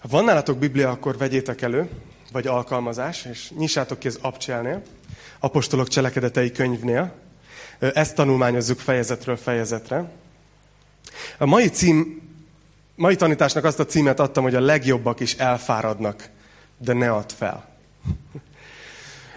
Ha van nálatok Biblia, akkor vegyétek elő, vagy alkalmazás, és nyissátok ki az Abcselnél, Apostolok cselekedetei könyvnél. Ezt tanulmányozzuk fejezetről fejezetre. A mai cím, mai tanításnak azt a címet adtam, hogy a legjobbak is elfáradnak, de ne add fel.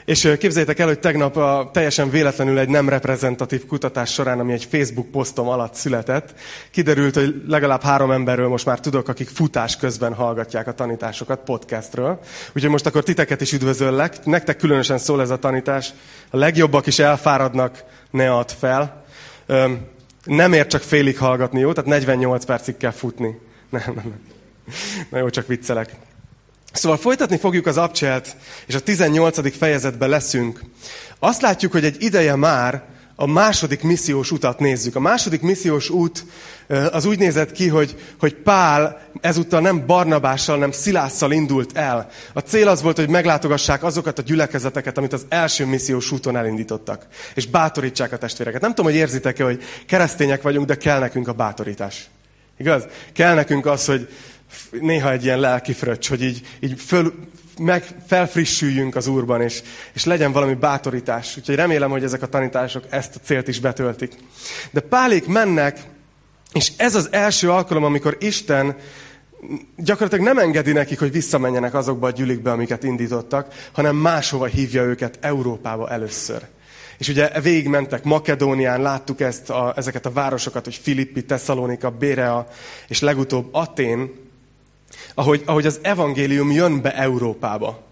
És képzeljétek el, hogy tegnap a, teljesen véletlenül egy nem reprezentatív kutatás során, ami egy Facebook posztom alatt született, kiderült, hogy legalább három emberről most már tudok, akik futás közben hallgatják a tanításokat podcastről. Úgyhogy most akkor titeket is üdvözöllek. Nektek különösen szól ez a tanítás. A legjobbak is elfáradnak, ne add fel. Nem ér csak félig hallgatni, jó? Tehát 48 percig kell futni. Nem, nem, nem. Na jó, csak viccelek. Szóval folytatni fogjuk az abcselt, és a 18. fejezetben leszünk. Azt látjuk, hogy egy ideje már a második missziós utat nézzük. A második missziós út az úgy nézett ki, hogy, hogy Pál ezúttal nem Barnabással, nem Szilásszal indult el. A cél az volt, hogy meglátogassák azokat a gyülekezeteket, amit az első missziós úton elindítottak. És bátorítsák a testvéreket. Nem tudom, hogy érzitek-e, hogy keresztények vagyunk, de kell nekünk a bátorítás. Igaz? Kell nekünk az, hogy, néha egy ilyen lelki fröccs, hogy így, így föl, meg felfrissüljünk az Úrban, és, és legyen valami bátorítás. Úgyhogy remélem, hogy ezek a tanítások ezt a célt is betöltik. De pálék mennek, és ez az első alkalom, amikor Isten gyakorlatilag nem engedi nekik, hogy visszamenjenek azokba a gyülikbe, amiket indítottak, hanem máshova hívja őket Európába először. És ugye végigmentek Makedónián, láttuk ezt a, ezeket a városokat, hogy Filippi, Tesszalonika, Bérea, és legutóbb Atén, ahogy, ahogy az evangélium jön be Európába.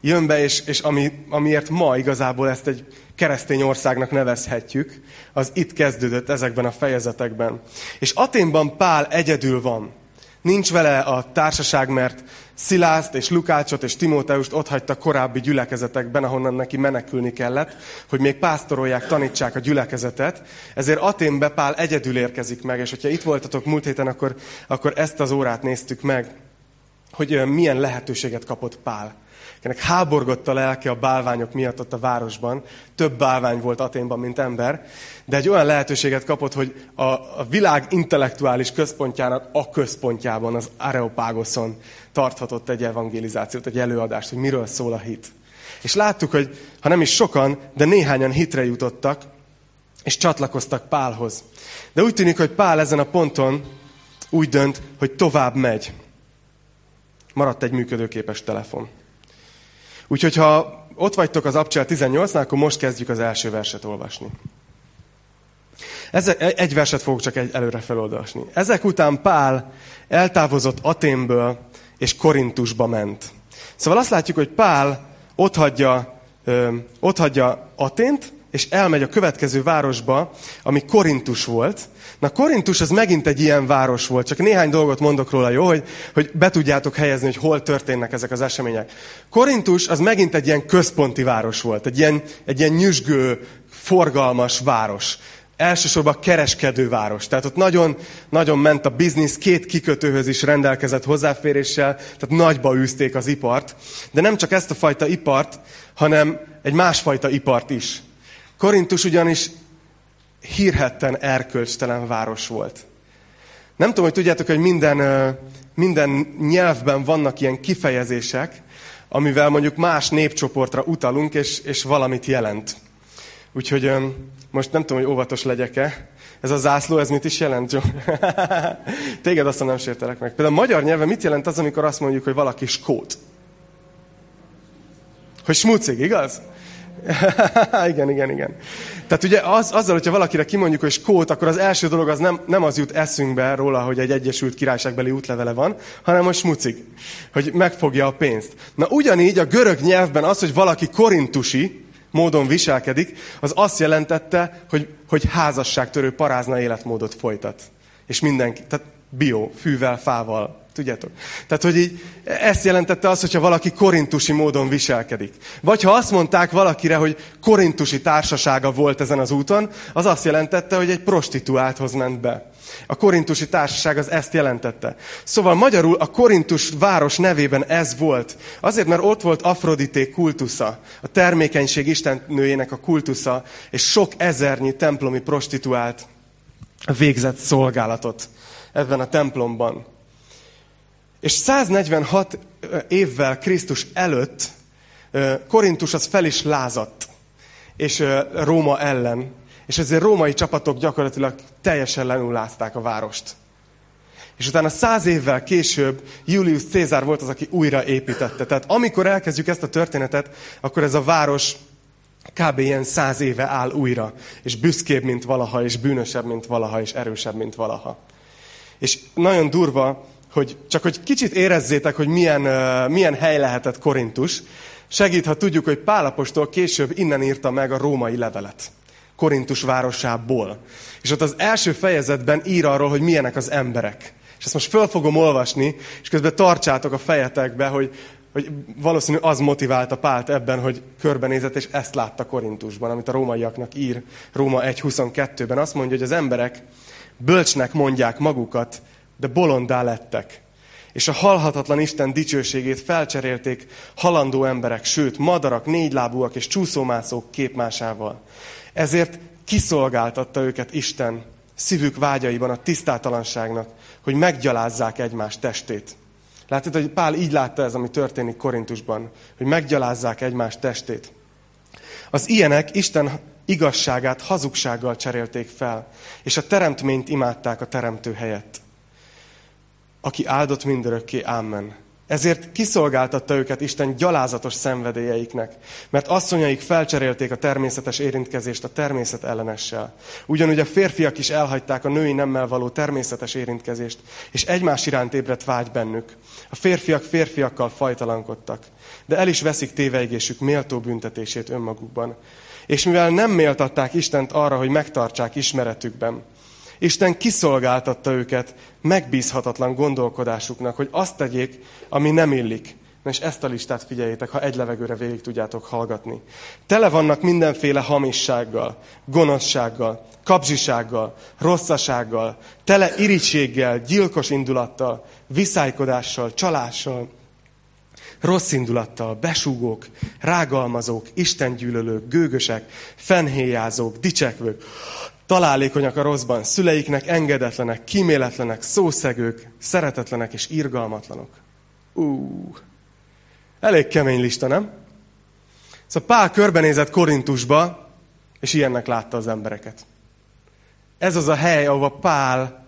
Jön be, és, és ami, amiért ma igazából ezt egy keresztény országnak nevezhetjük, az itt kezdődött ezekben a fejezetekben. És Aténban Pál egyedül van. Nincs vele a társaság, mert Szilászt és Lukácsot és Timóteust otthagyta korábbi gyülekezetekben, ahonnan neki menekülni kellett, hogy még pásztorolják, tanítsák a gyülekezetet. Ezért Aténbe Pál egyedül érkezik meg, és hogyha itt voltatok múlt héten, akkor, akkor ezt az órát néztük meg hogy milyen lehetőséget kapott Pál. Ennek háborgott a lelke a bálványok miatt ott a városban. Több bálvány volt Aténban, mint ember. De egy olyan lehetőséget kapott, hogy a, a világ intellektuális központjának a központjában, az Areopágoszon tarthatott egy evangelizációt, egy előadást, hogy miről szól a hit. És láttuk, hogy ha nem is sokan, de néhányan hitre jutottak, és csatlakoztak Pálhoz. De úgy tűnik, hogy Pál ezen a ponton úgy dönt, hogy tovább megy. Maradt egy működőképes telefon. Úgyhogy ha ott vagytok az Abcsel 18-nál, akkor most kezdjük az első verset olvasni. Ezek, egy verset fogok csak egy előre felolvasni. Ezek után Pál eltávozott Aténből, és Korintusba ment. Szóval azt látjuk, hogy Pál otthagyja, ö, otthagyja Atént, és elmegy a következő városba, ami Korintus volt. Na Korintus az megint egy ilyen város volt, csak néhány dolgot mondok róla, jó, hogy, hogy be tudjátok helyezni, hogy hol történnek ezek az események. Korintus az megint egy ilyen központi város volt, egy ilyen, egy ilyen nyüzsgő, forgalmas város. Elsősorban kereskedőváros. Tehát ott nagyon, nagyon ment a biznisz, két kikötőhöz is rendelkezett hozzáféréssel, tehát nagyba űzték az ipart. De nem csak ezt a fajta ipart, hanem egy másfajta ipart is. Korintus ugyanis hírhetten erkölcstelen város volt. Nem tudom, hogy tudjátok, hogy minden, minden nyelvben vannak ilyen kifejezések, amivel mondjuk más népcsoportra utalunk, és, és valamit jelent. Úgyhogy most nem tudom, hogy óvatos legyek-e. Ez a zászló, ez mit is jelent, Joe? Téged azt nem sértelek meg. Például a magyar nyelven mit jelent az, amikor azt mondjuk, hogy valaki skót? Hogy smucig, igaz? igen, igen, igen. Tehát ugye az, azzal, hogyha valakire kimondjuk, hogy skót, akkor az első dolog az nem, nem az jut eszünkbe róla, hogy egy Egyesült Királyságbeli útlevele van, hanem hogy smucig, hogy megfogja a pénzt. Na ugyanígy a görög nyelvben az, hogy valaki korintusi módon viselkedik, az azt jelentette, hogy, hogy házasságtörő parázna életmódot folytat. És mindenki, tehát bio, fűvel, fával, Tudjátok? Tehát, hogy így ezt jelentette az, hogyha valaki korintusi módon viselkedik. Vagy ha azt mondták valakire, hogy korintusi társasága volt ezen az úton, az azt jelentette, hogy egy prostituálthoz ment be. A korintusi társaság az ezt jelentette. Szóval magyarul a korintus város nevében ez volt. Azért, mert ott volt Afrodité kultusza, a termékenység istennőjének a kultusza, és sok ezernyi templomi prostituált végzett szolgálatot ebben a templomban. És 146 évvel Krisztus előtt Korintus az fel is lázadt, és Róma ellen. És ezért római csapatok gyakorlatilag teljesen lenullázták a várost. És utána száz évvel később Julius Cézár volt az, aki újra építette. Tehát amikor elkezdjük ezt a történetet, akkor ez a város kb. ilyen száz éve áll újra. És büszkébb, mint valaha, és bűnösebb, mint valaha, és erősebb, mint valaha. És nagyon durva, hogy csak hogy kicsit érezzétek, hogy milyen, milyen hely lehetett Korintus, segít, ha tudjuk, hogy Pálapostól később innen írta meg a római levelet. Korintus városából. És ott az első fejezetben ír arról, hogy milyenek az emberek. És ezt most föl fogom olvasni, és közben tartsátok a fejetekbe, hogy, hogy valószínű az motiválta Pált ebben, hogy körbenézett, és ezt látta Korintusban, amit a rómaiaknak ír Róma 1.22-ben. Azt mondja, hogy az emberek bölcsnek mondják magukat, de bolondá lettek. És a halhatatlan Isten dicsőségét felcserélték halandó emberek, sőt, madarak, négylábúak és csúszómászók képmásával. Ezért kiszolgáltatta őket Isten szívük vágyaiban a tisztátalanságnak, hogy meggyalázzák egymás testét. Látod, hogy Pál így látta ez, ami történik Korintusban, hogy meggyalázzák egymás testét. Az ilyenek Isten igazságát hazugsággal cserélték fel, és a teremtményt imádták a teremtő helyett. Aki áldott mindörökké, ámen. Ezért kiszolgáltatta őket Isten gyalázatos szenvedélyeiknek, mert asszonyaik felcserélték a természetes érintkezést a természet ellenessel. Ugyanúgy a férfiak is elhagyták a női nemmel való természetes érintkezést, és egymás iránt ébredt vágy bennük. A férfiak férfiakkal fajtalankodtak, de el is veszik téveigésük méltó büntetését önmagukban. És mivel nem méltatták Istent arra, hogy megtartsák ismeretükben, Isten kiszolgáltatta őket megbízhatatlan gondolkodásuknak, hogy azt tegyék, ami nem illik. Na és ezt a listát figyeljétek, ha egy levegőre végig tudjátok hallgatni. Tele vannak mindenféle hamissággal, gonoszsággal, kapzsisággal, rosszasággal, tele irítséggel, gyilkos indulattal, viszálykodással, csalással, rossz indulattal, besúgók, rágalmazók, istengyűlölők, gőgösek, fenhéjázók, dicsekvők, találékonyak a rosszban, szüleiknek engedetlenek, kíméletlenek, szószegők, szeretetlenek és irgalmatlanok. Ú, elég kemény lista, nem? Szóval Pál körbenézett Korintusba, és ilyennek látta az embereket. Ez az a hely, ahova Pál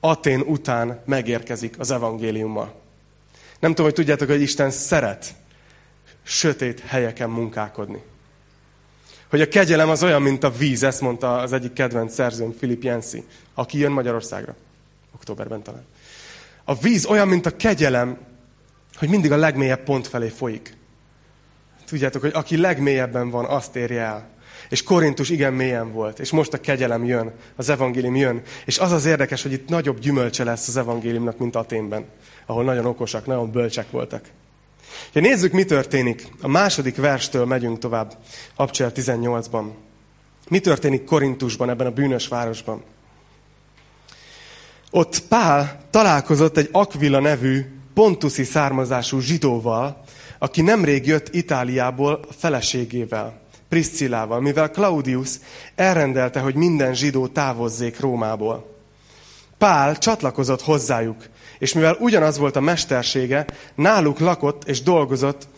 Atén után megérkezik az evangéliummal. Nem tudom, hogy tudjátok, hogy Isten szeret sötét helyeken munkálkodni hogy a kegyelem az olyan, mint a víz, ezt mondta az egyik kedvenc szerzőm, Filip Jensi, aki jön Magyarországra. Októberben talán. A víz olyan, mint a kegyelem, hogy mindig a legmélyebb pont felé folyik. Tudjátok, hogy aki legmélyebben van, azt érje el. És Korintus igen mélyen volt, és most a kegyelem jön, az evangélium jön. És az az érdekes, hogy itt nagyobb gyümölcse lesz az evangéliumnak, mint Aténben, ahol nagyon okosak, nagyon bölcsek voltak. Ja, nézzük, mi történik. A második verstől megyünk tovább, Abcsel 18-ban. Mi történik Korintusban, ebben a bűnös városban? Ott Pál találkozott egy Aquila nevű, pontuszi származású zsidóval, aki nemrég jött Itáliából a feleségével, Priscillával, mivel Claudius elrendelte, hogy minden zsidó távozzék Rómából. Pál csatlakozott hozzájuk, és mivel ugyanaz volt a mestersége, náluk lakott és dolgozott,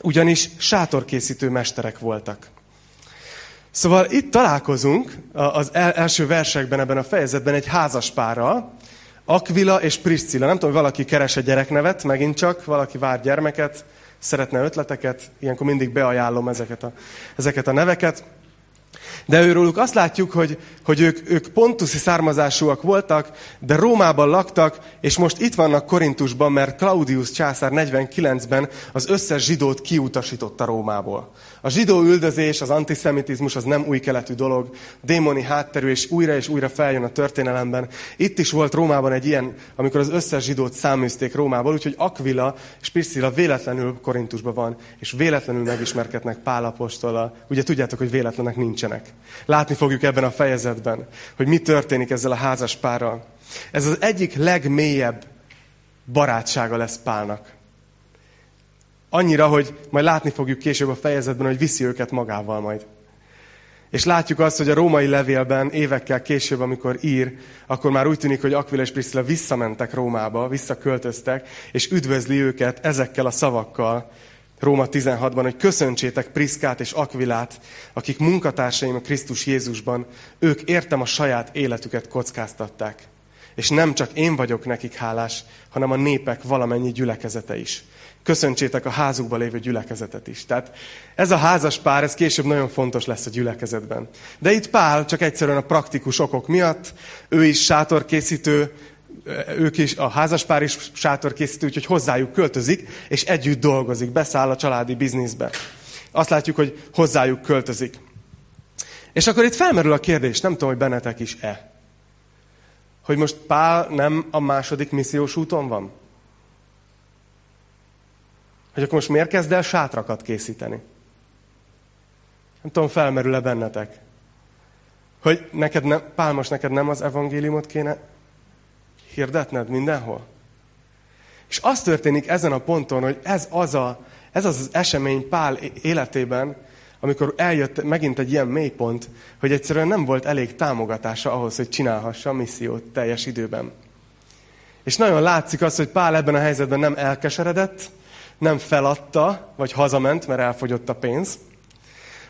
ugyanis sátorkészítő mesterek voltak. Szóval itt találkozunk az első versekben, ebben a fejezetben egy házaspárral, Aquila és Priscilla. Nem tudom, valaki keres egy gyereknevet, megint csak, valaki vár gyermeket, szeretne ötleteket, ilyenkor mindig beajánlom ezeket a, ezeket a neveket. De őróluk azt látjuk, hogy, hogy ők, ők pontuszi származásúak voltak, de Rómában laktak, és most itt vannak Korintusban, mert Claudius császár 49-ben az összes zsidót kiutasította Rómából. A zsidó üldözés, az antiszemitizmus az nem új keletű dolog, démoni hátterű, és újra és újra feljön a történelemben. Itt is volt Rómában egy ilyen, amikor az összes zsidót száműzték Rómából, úgyhogy Aquila és Priscilla véletlenül Korintusban van, és véletlenül megismerkednek Pálapostollal. Ugye tudjátok, hogy véletlenek nincsenek. Látni fogjuk ebben a fejezetben, hogy mi történik ezzel a házas párral. Ez az egyik legmélyebb barátsága lesz Pálnak. Annyira, hogy majd látni fogjuk később a fejezetben, hogy viszi őket magával majd. És látjuk azt, hogy a római levélben évekkel később, amikor ír, akkor már úgy tűnik, hogy Aquila és Priscilla visszamentek Rómába, visszaköltöztek, és üdvözli őket ezekkel a szavakkal, Róma 16-ban, hogy köszöntsétek Priszkát és Akvilát, akik munkatársaim a Krisztus Jézusban, ők értem a saját életüket kockáztatták. És nem csak én vagyok nekik hálás, hanem a népek valamennyi gyülekezete is. Köszöntsétek a házukban lévő gyülekezetet is. Tehát ez a házas pár, ez később nagyon fontos lesz a gyülekezetben. De itt Pál csak egyszerűen a praktikus okok miatt, ő is sátorkészítő, ők is, a házaspár is sátorkészítő, úgyhogy hozzájuk költözik, és együtt dolgozik, beszáll a családi bizniszbe. Azt látjuk, hogy hozzájuk költözik. És akkor itt felmerül a kérdés, nem tudom, hogy bennetek is-e, hogy most Pál nem a második missziós úton van? Hogy akkor most miért kezd el sátrakat készíteni? Nem tudom, felmerül-e bennetek? Hogy neked nem, Pál, most neked nem az evangéliumot kéne hirdetned mindenhol? És az történik ezen a ponton, hogy ez az, a, ez az, az esemény Pál életében, amikor eljött megint egy ilyen mélypont, hogy egyszerűen nem volt elég támogatása ahhoz, hogy csinálhassa a missziót teljes időben. És nagyon látszik az, hogy Pál ebben a helyzetben nem elkeseredett, nem feladta, vagy hazament, mert elfogyott a pénz,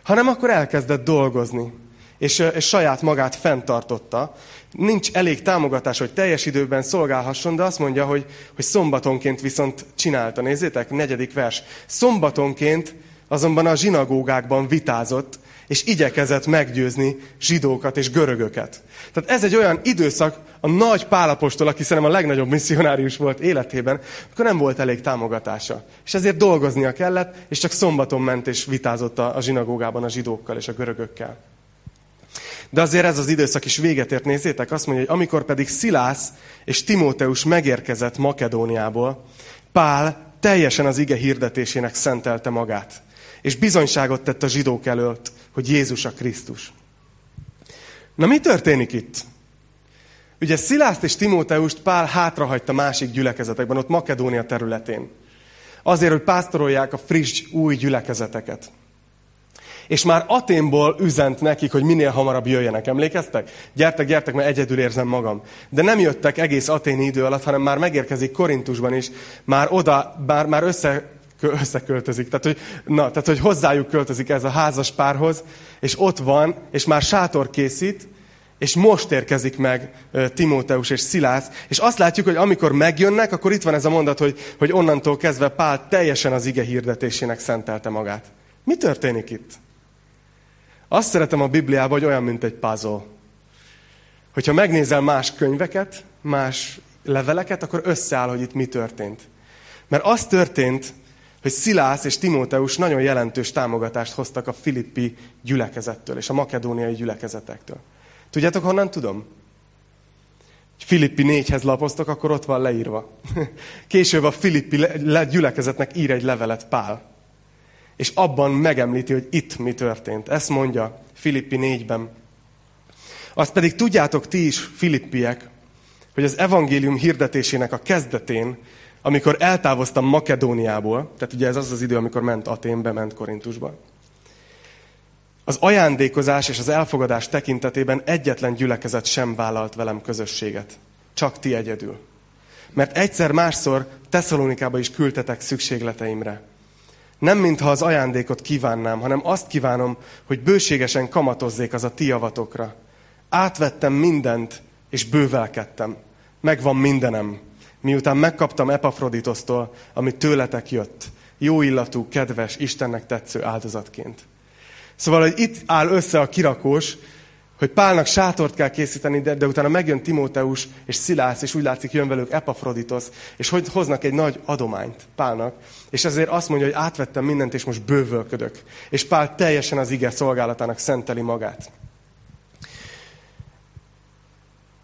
hanem akkor elkezdett dolgozni, és, és saját magát fenntartotta. Nincs elég támogatás, hogy teljes időben szolgálhasson, de azt mondja, hogy, hogy szombatonként viszont csinálta. Nézzétek, negyedik vers. Szombatonként azonban a zsinagógákban vitázott, és igyekezett meggyőzni zsidókat és görögöket. Tehát ez egy olyan időszak, a nagy pálapostól, aki szerintem a legnagyobb misszionárius volt életében, akkor nem volt elég támogatása. És ezért dolgoznia kellett, és csak szombaton ment és vitázott a, a zsinagógában a zsidókkal és a görögökkel. De azért ez az időszak is véget ért, nézzétek, azt mondja, hogy amikor pedig Szilász és Timóteus megérkezett Makedóniából, Pál teljesen az ige hirdetésének szentelte magát, és bizonyságot tett a zsidók előtt, hogy Jézus a Krisztus. Na mi történik itt? Ugye Szilászt és Timóteust Pál hátrahagyta másik gyülekezetekben, ott Makedónia területén. Azért, hogy pásztorolják a friss, új gyülekezeteket. És már Aténból üzent nekik, hogy minél hamarabb jöjjenek. Emlékeztek? Gyertek, gyertek, mert egyedül érzem magam. De nem jöttek egész aténi idő alatt, hanem már megérkezik Korintusban is. Már oda, már, már össze, összeköltözik. Tehát hogy, na, tehát, hogy hozzájuk költözik ez a házas párhoz, és ott van, és már sátor készít, és most érkezik meg Timóteus és Szilász, és azt látjuk, hogy amikor megjönnek, akkor itt van ez a mondat, hogy, hogy onnantól kezdve Pál teljesen az ige hirdetésének szentelte magát. Mi történik itt? Azt szeretem a Bibliában, hogy olyan, mint egy puzzle. Hogyha megnézel más könyveket, más leveleket, akkor összeáll, hogy itt mi történt. Mert az történt, hogy Szilász és Timóteus nagyon jelentős támogatást hoztak a filippi gyülekezettől és a makedóniai gyülekezetektől. Tudjátok, honnan tudom? Filippi négyhez lapoztok, akkor ott van leírva. Később a Filippi gyülekezetnek ír egy levelet Pál. És abban megemlíti, hogy itt mi történt. Ezt mondja Filippi négyben. Azt pedig tudjátok ti is, filippiek, hogy az evangélium hirdetésének a kezdetén, amikor eltávoztam Makedóniából, tehát ugye ez az az idő, amikor ment Aténbe, ment Korintusba, az ajándékozás és az elfogadás tekintetében egyetlen gyülekezet sem vállalt velem közösséget. Csak ti egyedül. Mert egyszer másszor Tesszalonikába is küldtetek szükségleteimre. Nem mintha az ajándékot kívánnám, hanem azt kívánom, hogy bőségesen kamatozzék az a ti javatokra. Átvettem mindent, és bővelkedtem. Megvan mindenem. Miután megkaptam Epafroditosztól, ami tőletek jött. Jó illatú, kedves, Istennek tetsző áldozatként. Szóval, hogy itt áll össze a kirakós, hogy Pálnak sátort kell készíteni, de, de utána megjön Timóteus és Szilász, és úgy látszik, jön velük Epafroditos, és hogy hoznak egy nagy adományt Pálnak. És ezért azt mondja, hogy átvettem mindent, és most bővölködök. És Pál teljesen az ige szolgálatának szenteli magát.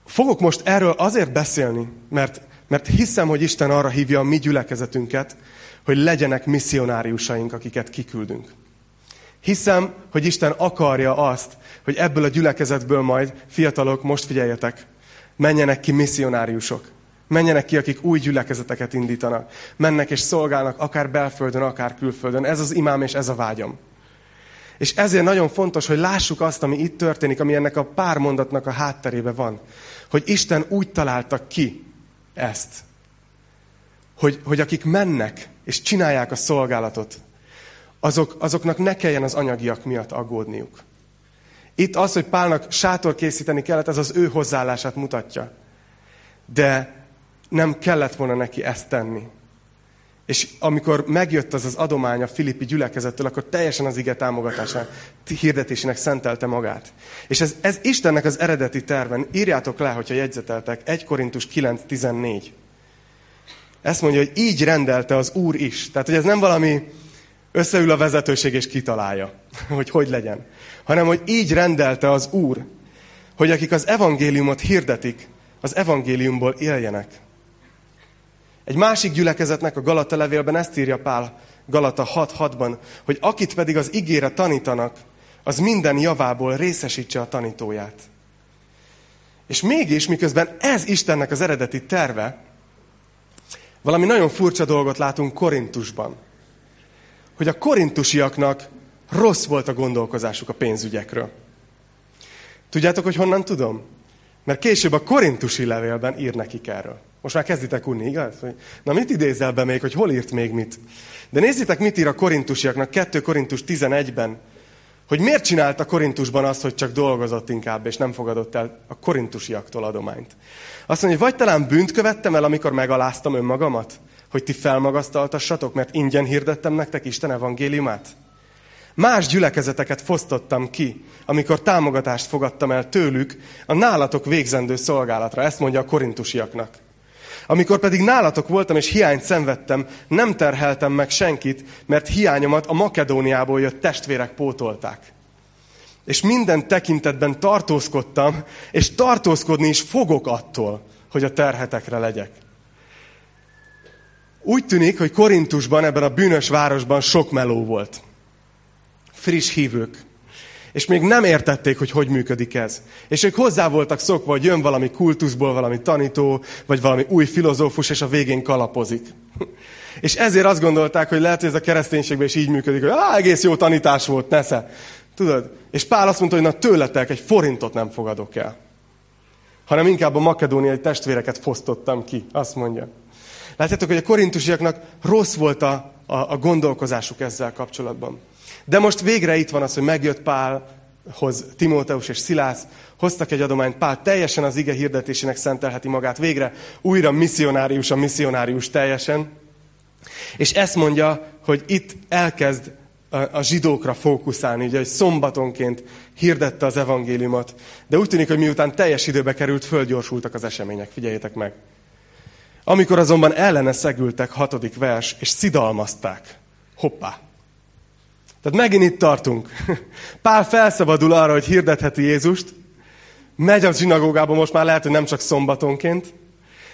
Fogok most erről azért beszélni, mert, mert hiszem, hogy Isten arra hívja a mi gyülekezetünket, hogy legyenek misszionáriusaink, akiket kiküldünk. Hiszem, hogy Isten akarja azt, hogy ebből a gyülekezetből majd, fiatalok, most figyeljetek, menjenek ki misszionáriusok. Menjenek ki, akik új gyülekezeteket indítanak. Mennek és szolgálnak, akár belföldön, akár külföldön. Ez az imám és ez a vágyam. És ezért nagyon fontos, hogy lássuk azt, ami itt történik, ami ennek a pár mondatnak a hátterébe van. Hogy Isten úgy találta ki ezt, hogy, hogy akik mennek és csinálják a szolgálatot, azok, azoknak ne kelljen az anyagiak miatt aggódniuk. Itt az, hogy Pálnak sátor készíteni kellett, ez az ő hozzáállását mutatja. De nem kellett volna neki ezt tenni. És amikor megjött az az adomány a Filippi gyülekezettől, akkor teljesen az ige támogatásának, hirdetésének szentelte magát. És ez, ez Istennek az eredeti terven. Írjátok le, hogyha jegyzeteltek, 1 Korintus 9.14. Ezt mondja, hogy így rendelte az Úr is. Tehát, hogy ez nem valami összeül a vezetőség és kitalálja, hogy hogy legyen. Hanem, hogy így rendelte az Úr, hogy akik az evangéliumot hirdetik, az evangéliumból éljenek. Egy másik gyülekezetnek a Galata levélben ezt írja Pál Galata 6.6-ban, hogy akit pedig az ígére tanítanak, az minden javából részesítse a tanítóját. És mégis, miközben ez Istennek az eredeti terve, valami nagyon furcsa dolgot látunk Korintusban. Hogy a korintusiaknak rossz volt a gondolkozásuk a pénzügyekről. Tudjátok, hogy honnan tudom? Mert később a korintusi levélben ír nekik erről. Most már kezditek unni, igaz? Na mit idézel be még, hogy hol írt még mit? De nézzétek, mit ír a korintusiaknak 2 Korintus 11-ben, hogy miért csinálta Korintusban azt, hogy csak dolgozott inkább, és nem fogadott el a korintusiaktól adományt. Azt mondja, hogy vagy talán bűnt követtem el, amikor megaláztam önmagamat, hogy ti felmagasztaltassatok, mert ingyen hirdettem nektek Isten evangéliumát? Más gyülekezeteket fosztottam ki, amikor támogatást fogadtam el tőlük a nálatok végzendő szolgálatra. Ezt mondja a korintusiaknak. Amikor pedig nálatok voltam és hiányt szenvedtem, nem terheltem meg senkit, mert hiányomat a Makedóniából jött testvérek pótolták. És minden tekintetben tartózkodtam, és tartózkodni is fogok attól, hogy a terhetekre legyek. Úgy tűnik, hogy Korintusban, ebben a bűnös városban sok meló volt. Friss hívők, és még nem értették, hogy hogy működik ez. És ők hozzá voltak szokva, hogy jön valami kultuszból valami tanító, vagy valami új filozófus, és a végén kalapozik. És ezért azt gondolták, hogy lehet, hogy ez a kereszténységben is így működik, hogy Á, egész jó tanítás volt, nesze. Tudod? És Pál azt mondta, hogy na tőletek egy forintot nem fogadok el. Hanem inkább a makedóniai testvéreket fosztottam ki, azt mondja. Látjátok, hogy a korintusiaknak rossz volt a, a, a gondolkozásuk ezzel kapcsolatban. De most végre itt van az, hogy megjött Pálhoz Timóteus és Szilász, hoztak egy adományt, Pál teljesen az ige hirdetésének szentelheti magát, végre újra misszionárius a misszionárius teljesen. És ezt mondja, hogy itt elkezd a, zsidókra fókuszálni, ugye, hogy szombatonként hirdette az evangéliumot, de úgy tűnik, hogy miután teljes időbe került, fölgyorsultak az események, figyeljétek meg. Amikor azonban ellene szegültek, hatodik vers, és szidalmazták. Hoppá! Tehát megint itt tartunk. Pál felszabadul arra, hogy hirdetheti Jézust, megy a zsinagógába most már lehet, hogy nem csak szombatonként,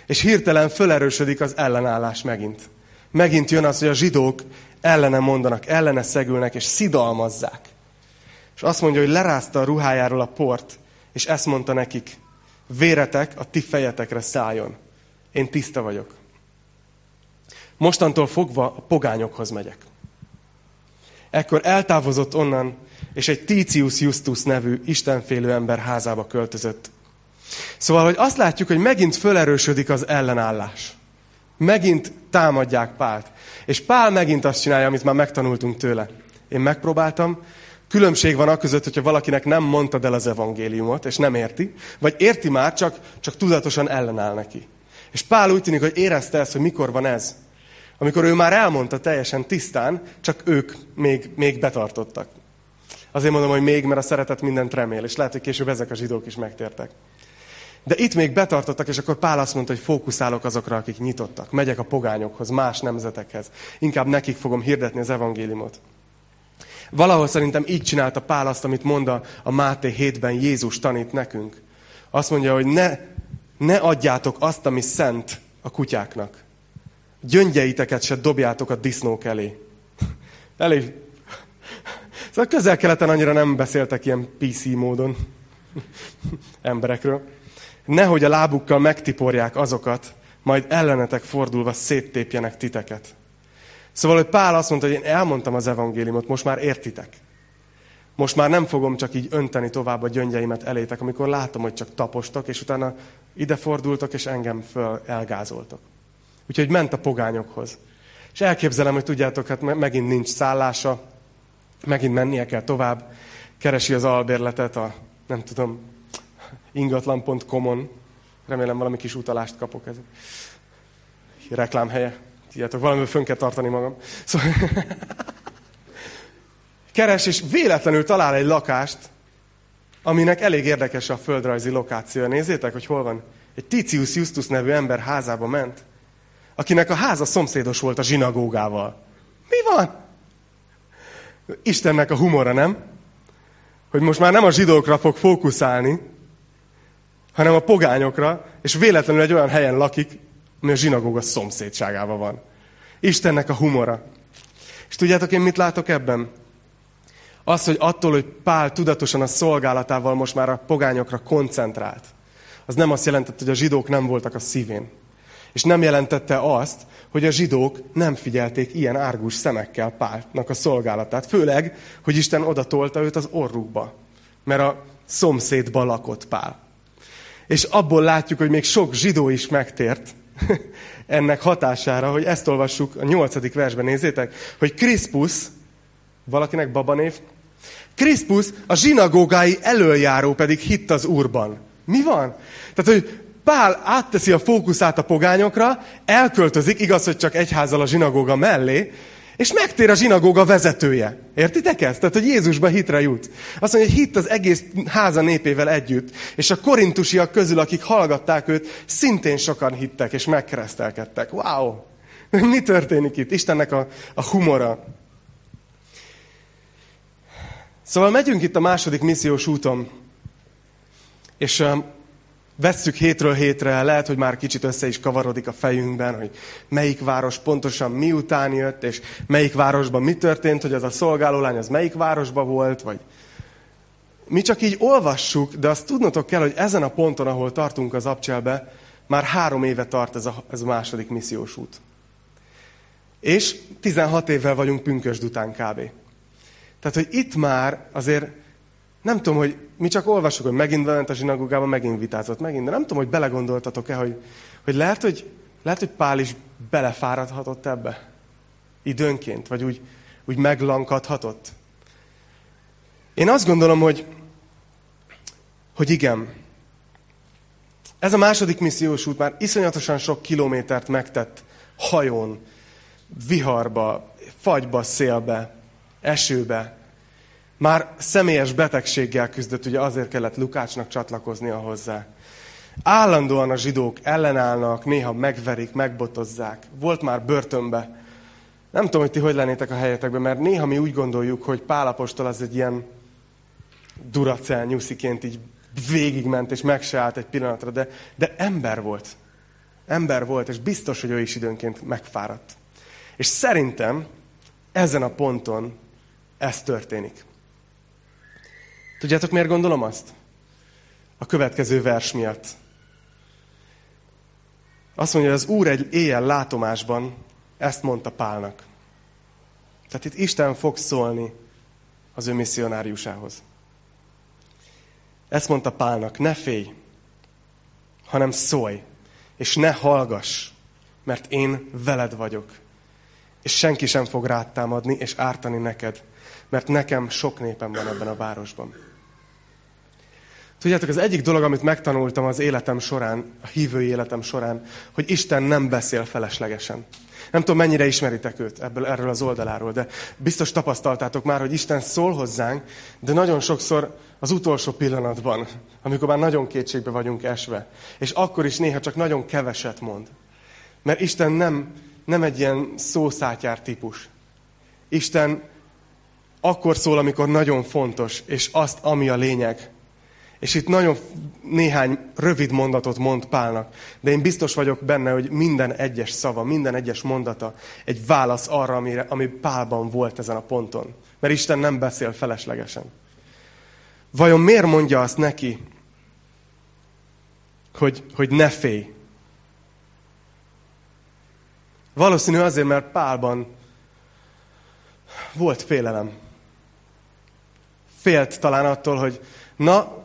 és hirtelen fölerősödik az ellenállás megint. Megint jön az, hogy a zsidók ellene mondanak, ellene szegülnek, és szidalmazzák. És azt mondja, hogy lerázta a ruhájáról a port, és ezt mondta nekik, véretek a ti fejetekre szálljon. Én tiszta vagyok. Mostantól fogva a pogányokhoz megyek. Ekkor eltávozott onnan, és egy Tícius Justus nevű istenfélő ember házába költözött. Szóval, hogy azt látjuk, hogy megint fölerősödik az ellenállás. Megint támadják Pált. És Pál megint azt csinálja, amit már megtanultunk tőle. Én megpróbáltam, Különbség van a között, hogyha valakinek nem mondtad el az evangéliumot, és nem érti, vagy érti már, csak, csak tudatosan ellenáll neki. És Pál úgy tűnik, hogy érezte ezt, hogy mikor van ez. Amikor ő már elmondta teljesen tisztán, csak ők még, még betartottak. Azért mondom, hogy még, mert a szeretet mindent remél, és lehet, hogy később ezek a zsidók is megtértek. De itt még betartottak, és akkor Pál azt mondta, hogy fókuszálok azokra, akik nyitottak. Megyek a pogányokhoz, más nemzetekhez. Inkább nekik fogom hirdetni az evangéliumot. Valahol szerintem így csinálta Pál azt, amit mond a, a Máté 7-ben Jézus tanít nekünk. Azt mondja, hogy ne, ne adjátok azt, ami szent a kutyáknak gyöngyeiteket se dobjátok a disznók elé. Elég. Szóval közel-keleten annyira nem beszéltek ilyen PC módon emberekről. Nehogy a lábukkal megtiporják azokat, majd ellenetek fordulva széttépjenek titeket. Szóval, hogy Pál azt mondta, hogy én elmondtam az evangéliumot, most már értitek. most már nem fogom csak így önteni tovább a gyöngyeimet elétek, amikor látom, hogy csak tapostok, és utána ide fordultok, és engem föl elgázoltok. Úgyhogy ment a pogányokhoz. És elképzelem, hogy tudjátok, hát megint nincs szállása, megint mennie kell tovább, keresi az albérletet a, nem tudom, ingatlan.com-on. Remélem valami kis utalást kapok. Ez reklámhelye. Tudjátok, valamiből fönn kell tartani magam. Szóval keres, és véletlenül talál egy lakást, aminek elég érdekes a földrajzi lokációja. Nézzétek, hogy hol van. Egy Titius Justus nevű ember házába ment, akinek a háza szomszédos volt a zsinagógával. Mi van? Istennek a humora, nem? Hogy most már nem a zsidókra fog fókuszálni, hanem a pogányokra, és véletlenül egy olyan helyen lakik, ami a zsinagóga szomszédságában van. Istennek a humora. És tudjátok én mit látok ebben? Az, hogy attól, hogy Pál tudatosan a szolgálatával most már a pogányokra koncentrált, az nem azt jelentette, hogy a zsidók nem voltak a szívén. És nem jelentette azt, hogy a zsidók nem figyelték ilyen árgus szemekkel Pálnak a szolgálatát. Főleg, hogy Isten oda tolta őt az orrukba. Mert a szomszédba lakott Pál. És abból látjuk, hogy még sok zsidó is megtért ennek hatására, hogy ezt olvassuk a nyolcadik versben, nézzétek, hogy Kriszpus, valakinek babanév, Kriszpus a zsinagógái előjáró pedig hitt az Úrban. Mi van? Tehát, hogy Pál átteszi a fókuszát a pogányokra, elköltözik, igaz, hogy csak egyházal a zsinagóga mellé, és megtér a zsinagóga vezetője. Értitek ezt? Tehát, hogy Jézusba hitre jut. Azt mondja, hogy hitt az egész háza népével együtt. És a korintusiak közül, akik hallgatták őt, szintén sokan hittek és megkeresztelkedtek. Wow! Mi történik itt? Istennek a, a humora. Szóval megyünk itt a második missziós úton, és vesszük hétről hétre, lehet, hogy már kicsit össze is kavarodik a fejünkben, hogy melyik város pontosan miután jött, és melyik városban mi történt, hogy az a szolgálólány az melyik városban volt, vagy mi csak így olvassuk, de azt tudnotok kell, hogy ezen a ponton, ahol tartunk az abcselbe, már három éve tart ez a, ez a második missziós út. És 16 évvel vagyunk pünkösd után kb. Tehát, hogy itt már azért nem tudom, hogy mi csak olvasjuk, hogy megint ment a zsinagógában, megint vitázott, megint, de nem tudom, hogy belegondoltatok-e, hogy, hogy lehet, hogy lehet, hogy Pál is belefáradhatott ebbe időnként, vagy úgy, úgy meglankadhatott. Én azt gondolom, hogy, hogy igen. Ez a második missziós út már iszonyatosan sok kilométert megtett hajón, viharba, fagyba, szélbe, esőbe, már személyes betegséggel küzdött, ugye azért kellett Lukácsnak csatlakoznia hozzá. Állandóan a zsidók ellenállnak, néha megverik, megbotozzák. Volt már börtönbe. Nem tudom, hogy ti hogy lennétek a helyetekben, mert néha mi úgy gondoljuk, hogy Pálapostól az egy ilyen duracel nyusziként így végigment, és meg se állt egy pillanatra, de, de ember volt. Ember volt, és biztos, hogy ő is időnként megfáradt. És szerintem ezen a ponton ez történik. Tudjátok, miért gondolom azt? A következő vers miatt. Azt mondja, hogy az Úr egy éjjel látomásban ezt mondta Pálnak. Tehát itt Isten fog szólni az ő misszionáriusához. Ezt mondta Pálnak, ne félj, hanem szólj, és ne hallgass, mert én veled vagyok. És senki sem fog rád támadni és ártani neked, mert nekem sok népem van ebben a városban. Tudjátok, az egyik dolog, amit megtanultam az életem során, a hívői életem során, hogy Isten nem beszél feleslegesen. Nem tudom, mennyire ismeritek őt ebből, erről az oldaláról, de biztos tapasztaltátok már, hogy Isten szól hozzánk, de nagyon sokszor az utolsó pillanatban, amikor már nagyon kétségbe vagyunk esve, és akkor is néha csak nagyon keveset mond. Mert Isten nem, nem egy ilyen szószátyár típus. Isten akkor szól, amikor nagyon fontos, és azt, ami a lényeg. És itt nagyon néhány rövid mondatot mond Pálnak, de én biztos vagyok benne, hogy minden egyes szava, minden egyes mondata egy válasz arra, amire, ami Pálban volt ezen a ponton. Mert Isten nem beszél feleslegesen. Vajon miért mondja azt neki, hogy, hogy ne félj? Valószínű azért, mert Pálban volt félelem. félt talán attól, hogy na,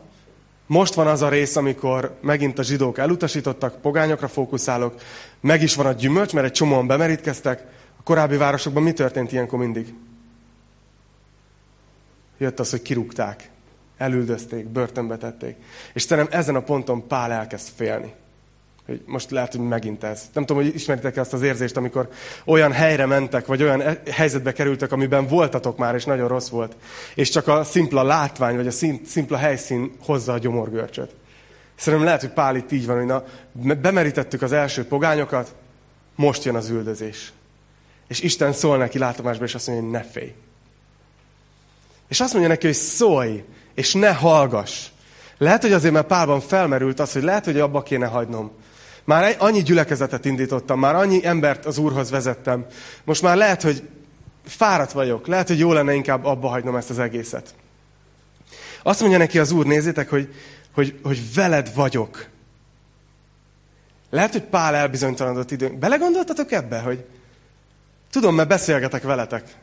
most van az a rész, amikor megint a zsidók elutasítottak, pogányokra fókuszálok, meg is van a gyümölcs, mert egy csomóan bemerítkeztek. A korábbi városokban mi történt ilyenkor mindig? Jött az, hogy kirúgták, elüldözték, börtönbe tették. És szerintem ezen a ponton Pál elkezd félni hogy most lehet, hogy megint ez. Nem tudom, hogy ismeritek-e azt az érzést, amikor olyan helyre mentek, vagy olyan e- helyzetbe kerültek, amiben voltatok már, és nagyon rossz volt. És csak a szimpla látvány, vagy a szimpla helyszín hozza a gyomorgörcsöt. Szerintem lehet, hogy Pál itt így van, hogy na, bemerítettük az első pogányokat, most jön az üldözés. És Isten szól neki látomásba, és azt mondja, hogy ne félj. És azt mondja neki, hogy szólj, és ne hallgass. Lehet, hogy azért, mert Pálban felmerült az, hogy lehet, hogy abba kéne hagynom. Már annyi gyülekezetet indítottam, már annyi embert az Úrhoz vezettem. Most már lehet, hogy fáradt vagyok. Lehet, hogy jó lenne inkább abba hagynom ezt az egészet. Azt mondja neki az Úr, nézzétek, hogy, hogy, hogy veled vagyok. Lehet, hogy Pál elbizonytalanodott időn. Belegondoltatok ebbe, hogy tudom, mert beszélgetek veletek.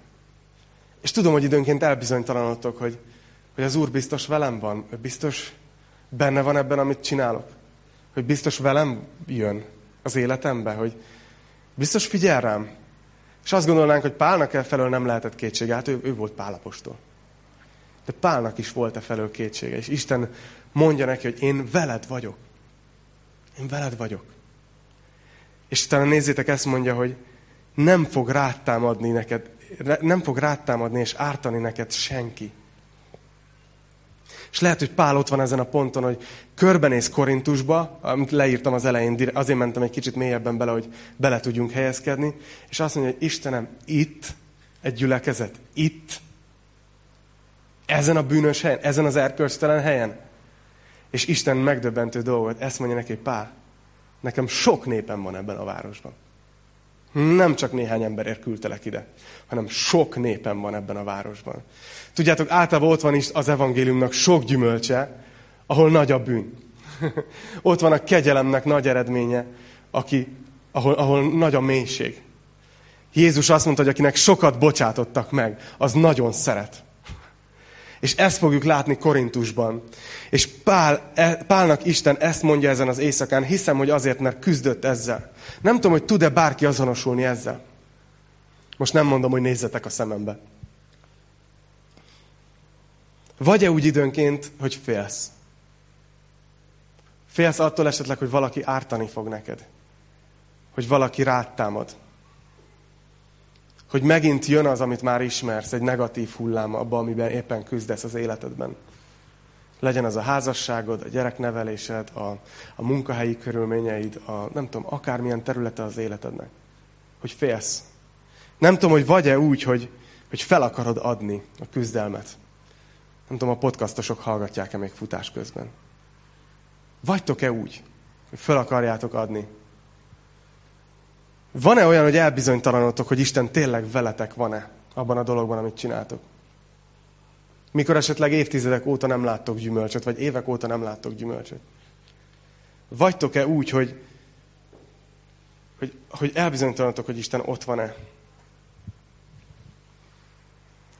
És tudom, hogy időnként elbizonytalanodtok, hogy, hogy az Úr biztos velem van, biztos benne van ebben, amit csinálok hogy biztos velem jön az életembe, hogy biztos figyel rám. És azt gondolnánk, hogy Pálnak e felől nem lehetett kétsége, hát ő, ő volt Pálapostól. De Pálnak is volt e felől kétsége, és Isten mondja neki, hogy én veled vagyok. Én veled vagyok. És talán nézzétek, ezt mondja, hogy nem fog rátámadni neked, nem fog rátámadni és ártani neked senki. És lehet, hogy Pál ott van ezen a ponton, hogy körbenéz Korintusba, amit leírtam az elején, azért mentem egy kicsit mélyebben bele, hogy bele tudjunk helyezkedni, és azt mondja, hogy Istenem, itt egy gyülekezet, itt, ezen a bűnös helyen, ezen az erkölcstelen helyen. És Isten megdöbbentő dolgot, ezt mondja neki, Pál, nekem sok népem van ebben a városban. Nem csak néhány emberért küldtelek ide, hanem sok népem van ebben a városban. Tudjátok, általában ott van is az evangéliumnak sok gyümölcse, ahol nagy a bűn. ott van a kegyelemnek nagy eredménye, aki, ahol, ahol nagy a mélység. Jézus azt mondta, hogy akinek sokat bocsátottak meg, az nagyon szeret. És ezt fogjuk látni Korintusban. És Pál, e, Pálnak Isten ezt mondja ezen az éjszakán, hiszem, hogy azért, mert küzdött ezzel. Nem tudom, hogy tud-e bárki azonosulni ezzel. Most nem mondom, hogy nézzetek a szemembe. Vagy-e úgy időnként, hogy félsz? Félsz attól esetleg, hogy valaki ártani fog neked? Hogy valaki rád támad? Hogy megint jön az, amit már ismersz, egy negatív hullám abban, amiben éppen küzdesz az életedben. Legyen az a házasságod, a gyereknevelésed, a, a munkahelyi körülményeid, a nem tudom, akármilyen területe az életednek. Hogy félsz. Nem tudom, hogy vagy-e úgy, hogy, hogy fel akarod adni a küzdelmet. Nem tudom, a podcastosok hallgatják-e még futás közben. Vagytok-e úgy, hogy fel akarjátok adni? Van-e olyan, hogy elbizonytalanodtok, hogy Isten tényleg veletek van-e abban a dologban, amit csináltok? Mikor esetleg évtizedek óta nem láttok gyümölcsöt, vagy évek óta nem láttok gyümölcsöt? Vagytok-e úgy, hogy, hogy, hogy elbizonytalanodtok, hogy Isten ott van-e?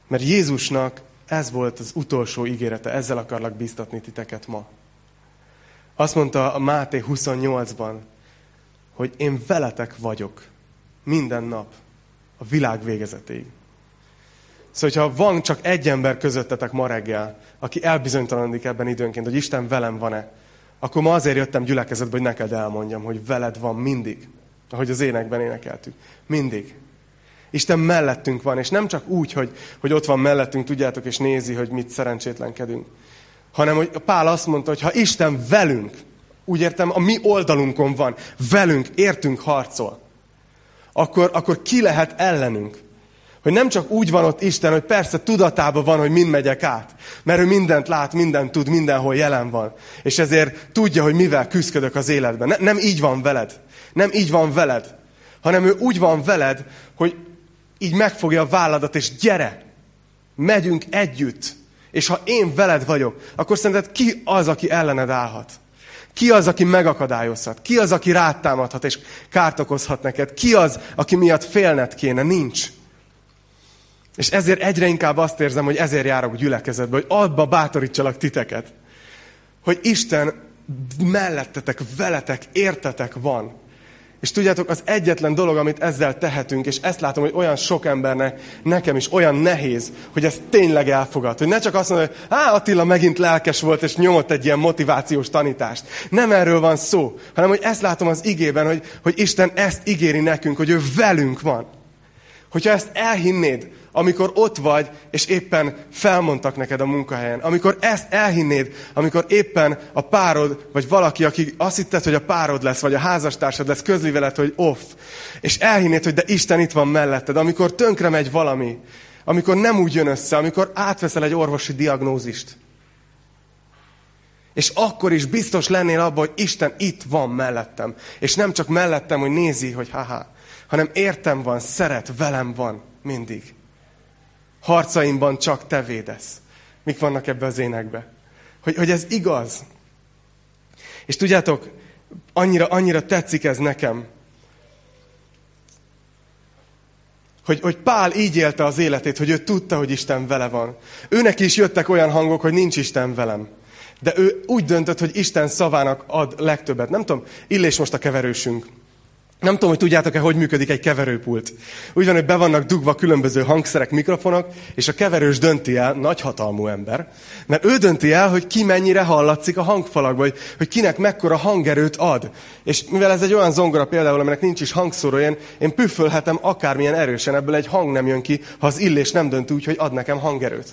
Mert Jézusnak ez volt az utolsó ígérete, ezzel akarlak biztatni titeket ma. Azt mondta a Máté 28-ban, hogy én veletek vagyok minden nap, a világ végezetéig. Szóval, hogyha van csak egy ember közöttetek ma reggel, aki elbizonytalanodik ebben időnként, hogy Isten velem van-e, akkor ma azért jöttem gyülekezetbe, hogy neked elmondjam, hogy veled van mindig. Ahogy az énekben énekeltük. Mindig. Isten mellettünk van, és nem csak úgy, hogy, hogy ott van mellettünk, tudjátok, és nézi, hogy mit szerencsétlenkedünk, hanem hogy Pál azt mondta, hogy ha Isten velünk, úgy értem, a mi oldalunkon van, velünk, értünk harcol, akkor, akkor ki lehet ellenünk? Hogy nem csak úgy van ott Isten, hogy persze tudatában van, hogy mind megyek át. Mert ő mindent lát, mindent tud, mindenhol jelen van. És ezért tudja, hogy mivel küzdök az életben. Ne, nem így van veled. Nem így van veled. Hanem ő úgy van veled, hogy így megfogja a válladat, és gyere, megyünk együtt. És ha én veled vagyok, akkor szerinted ki az, aki ellened állhat? Ki az, aki megakadályozhat? Ki az, aki rátámadhat és kárt okozhat neked? Ki az, aki miatt félned kéne? Nincs. És ezért egyre inkább azt érzem, hogy ezért járok gyülekezetbe, hogy abba bátorítsalak titeket. Hogy Isten mellettetek, veletek, értetek van. És tudjátok, az egyetlen dolog, amit ezzel tehetünk, és ezt látom, hogy olyan sok embernek, nekem is olyan nehéz, hogy ez tényleg elfogad. Hogy ne csak azt mondja, hogy á, Attila megint lelkes volt, és nyomott egy ilyen motivációs tanítást. Nem erről van szó, hanem hogy ezt látom az igében, hogy, hogy Isten ezt ígéri nekünk, hogy ő velünk van. Hogyha ezt elhinnéd, amikor ott vagy, és éppen felmondtak neked a munkahelyen. Amikor ezt elhinnéd, amikor éppen a párod, vagy valaki, aki azt hitted, hogy a párod lesz, vagy a házastársad lesz, közli veled, hogy off. És elhinnéd, hogy de Isten itt van melletted. Amikor tönkre megy valami, amikor nem úgy jön össze, amikor átveszel egy orvosi diagnózist. És akkor is biztos lennél abban, hogy Isten itt van mellettem. És nem csak mellettem, hogy nézi, hogy haha, hanem értem van, szeret, velem van mindig. Harcaimban csak te védesz. Mik vannak ebbe az énekbe? Hogy, hogy ez igaz. És tudjátok, annyira, annyira tetszik ez nekem, hogy, hogy Pál így élte az életét, hogy ő tudta, hogy Isten vele van. Őnek is jöttek olyan hangok, hogy nincs Isten velem. De ő úgy döntött, hogy Isten szavának ad legtöbbet. Nem tudom, Illés most a keverősünk. Nem tudom, hogy tudjátok-e, hogy működik egy keverőpult. Úgy van, hogy be vannak dugva különböző hangszerek, mikrofonok, és a keverős dönti el, nagyhatalmú ember, mert ő dönti el, hogy ki mennyire hallatszik a hangfalakba, hogy, hogy kinek mekkora hangerőt ad. És mivel ez egy olyan zongora például, aminek nincs is hangszóró, én, én püfölhetem akármilyen erősen, ebből egy hang nem jön ki, ha az illés nem dönt úgy, hogy ad nekem hangerőt.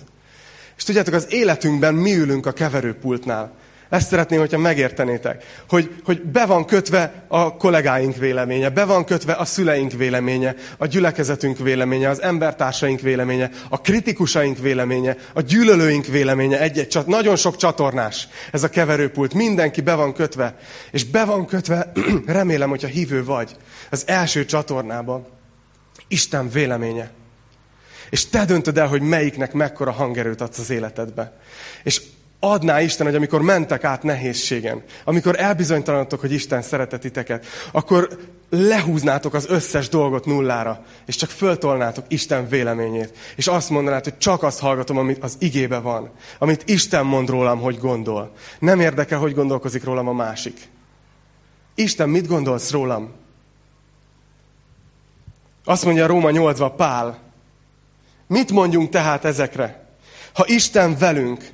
És tudjátok, az életünkben mi ülünk a keverőpultnál. Ezt szeretném, hogyha megértenétek. Hogy, hogy be van kötve a kollégáink véleménye, be van kötve a szüleink véleménye, a gyülekezetünk véleménye, az embertársaink véleménye, a kritikusaink véleménye, a gyűlölőink véleménye, egy-egy csat, nagyon sok csatornás ez a keverőpult. Mindenki be van kötve. És be van kötve, remélem, hogyha hívő vagy, az első csatornában Isten véleménye. És te döntöd el, hogy melyiknek mekkora hangerőt adsz az életedbe. És adná Isten, hogy amikor mentek át nehézségen, amikor elbizonytalanodtok, hogy Isten szeretett titeket, akkor lehúznátok az összes dolgot nullára, és csak föltolnátok Isten véleményét. És azt mondanád, hogy csak azt hallgatom, amit az igébe van. Amit Isten mond rólam, hogy gondol. Nem érdekel, hogy gondolkozik rólam a másik. Isten, mit gondolsz rólam? Azt mondja Róma 8 Pál. Mit mondjunk tehát ezekre? Ha Isten velünk,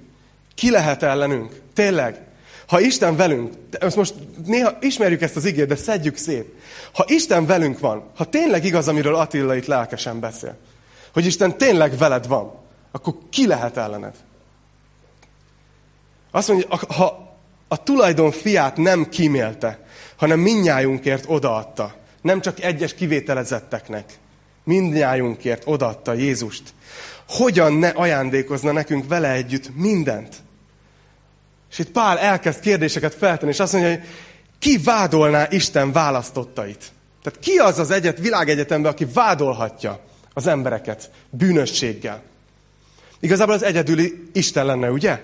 ki lehet ellenünk? Tényleg. Ha Isten velünk, ezt most néha ismerjük ezt az igét, de szedjük szét. Ha Isten velünk van, ha tényleg igaz, amiről Attila itt lelkesen beszél, hogy Isten tényleg veled van, akkor ki lehet ellened? Azt mondja, ha a tulajdon fiát nem kímélte, hanem mindnyájunkért odaadta, nem csak egyes kivételezetteknek, mindnyájunkért odaadta Jézust, hogyan ne ajándékozna nekünk vele együtt mindent? És itt Pál elkezd kérdéseket feltenni, és azt mondja, hogy ki vádolná Isten választottait? Tehát ki az az egyet, világegyetemben, aki vádolhatja az embereket bűnösséggel? Igazából az egyedüli Isten lenne, ugye?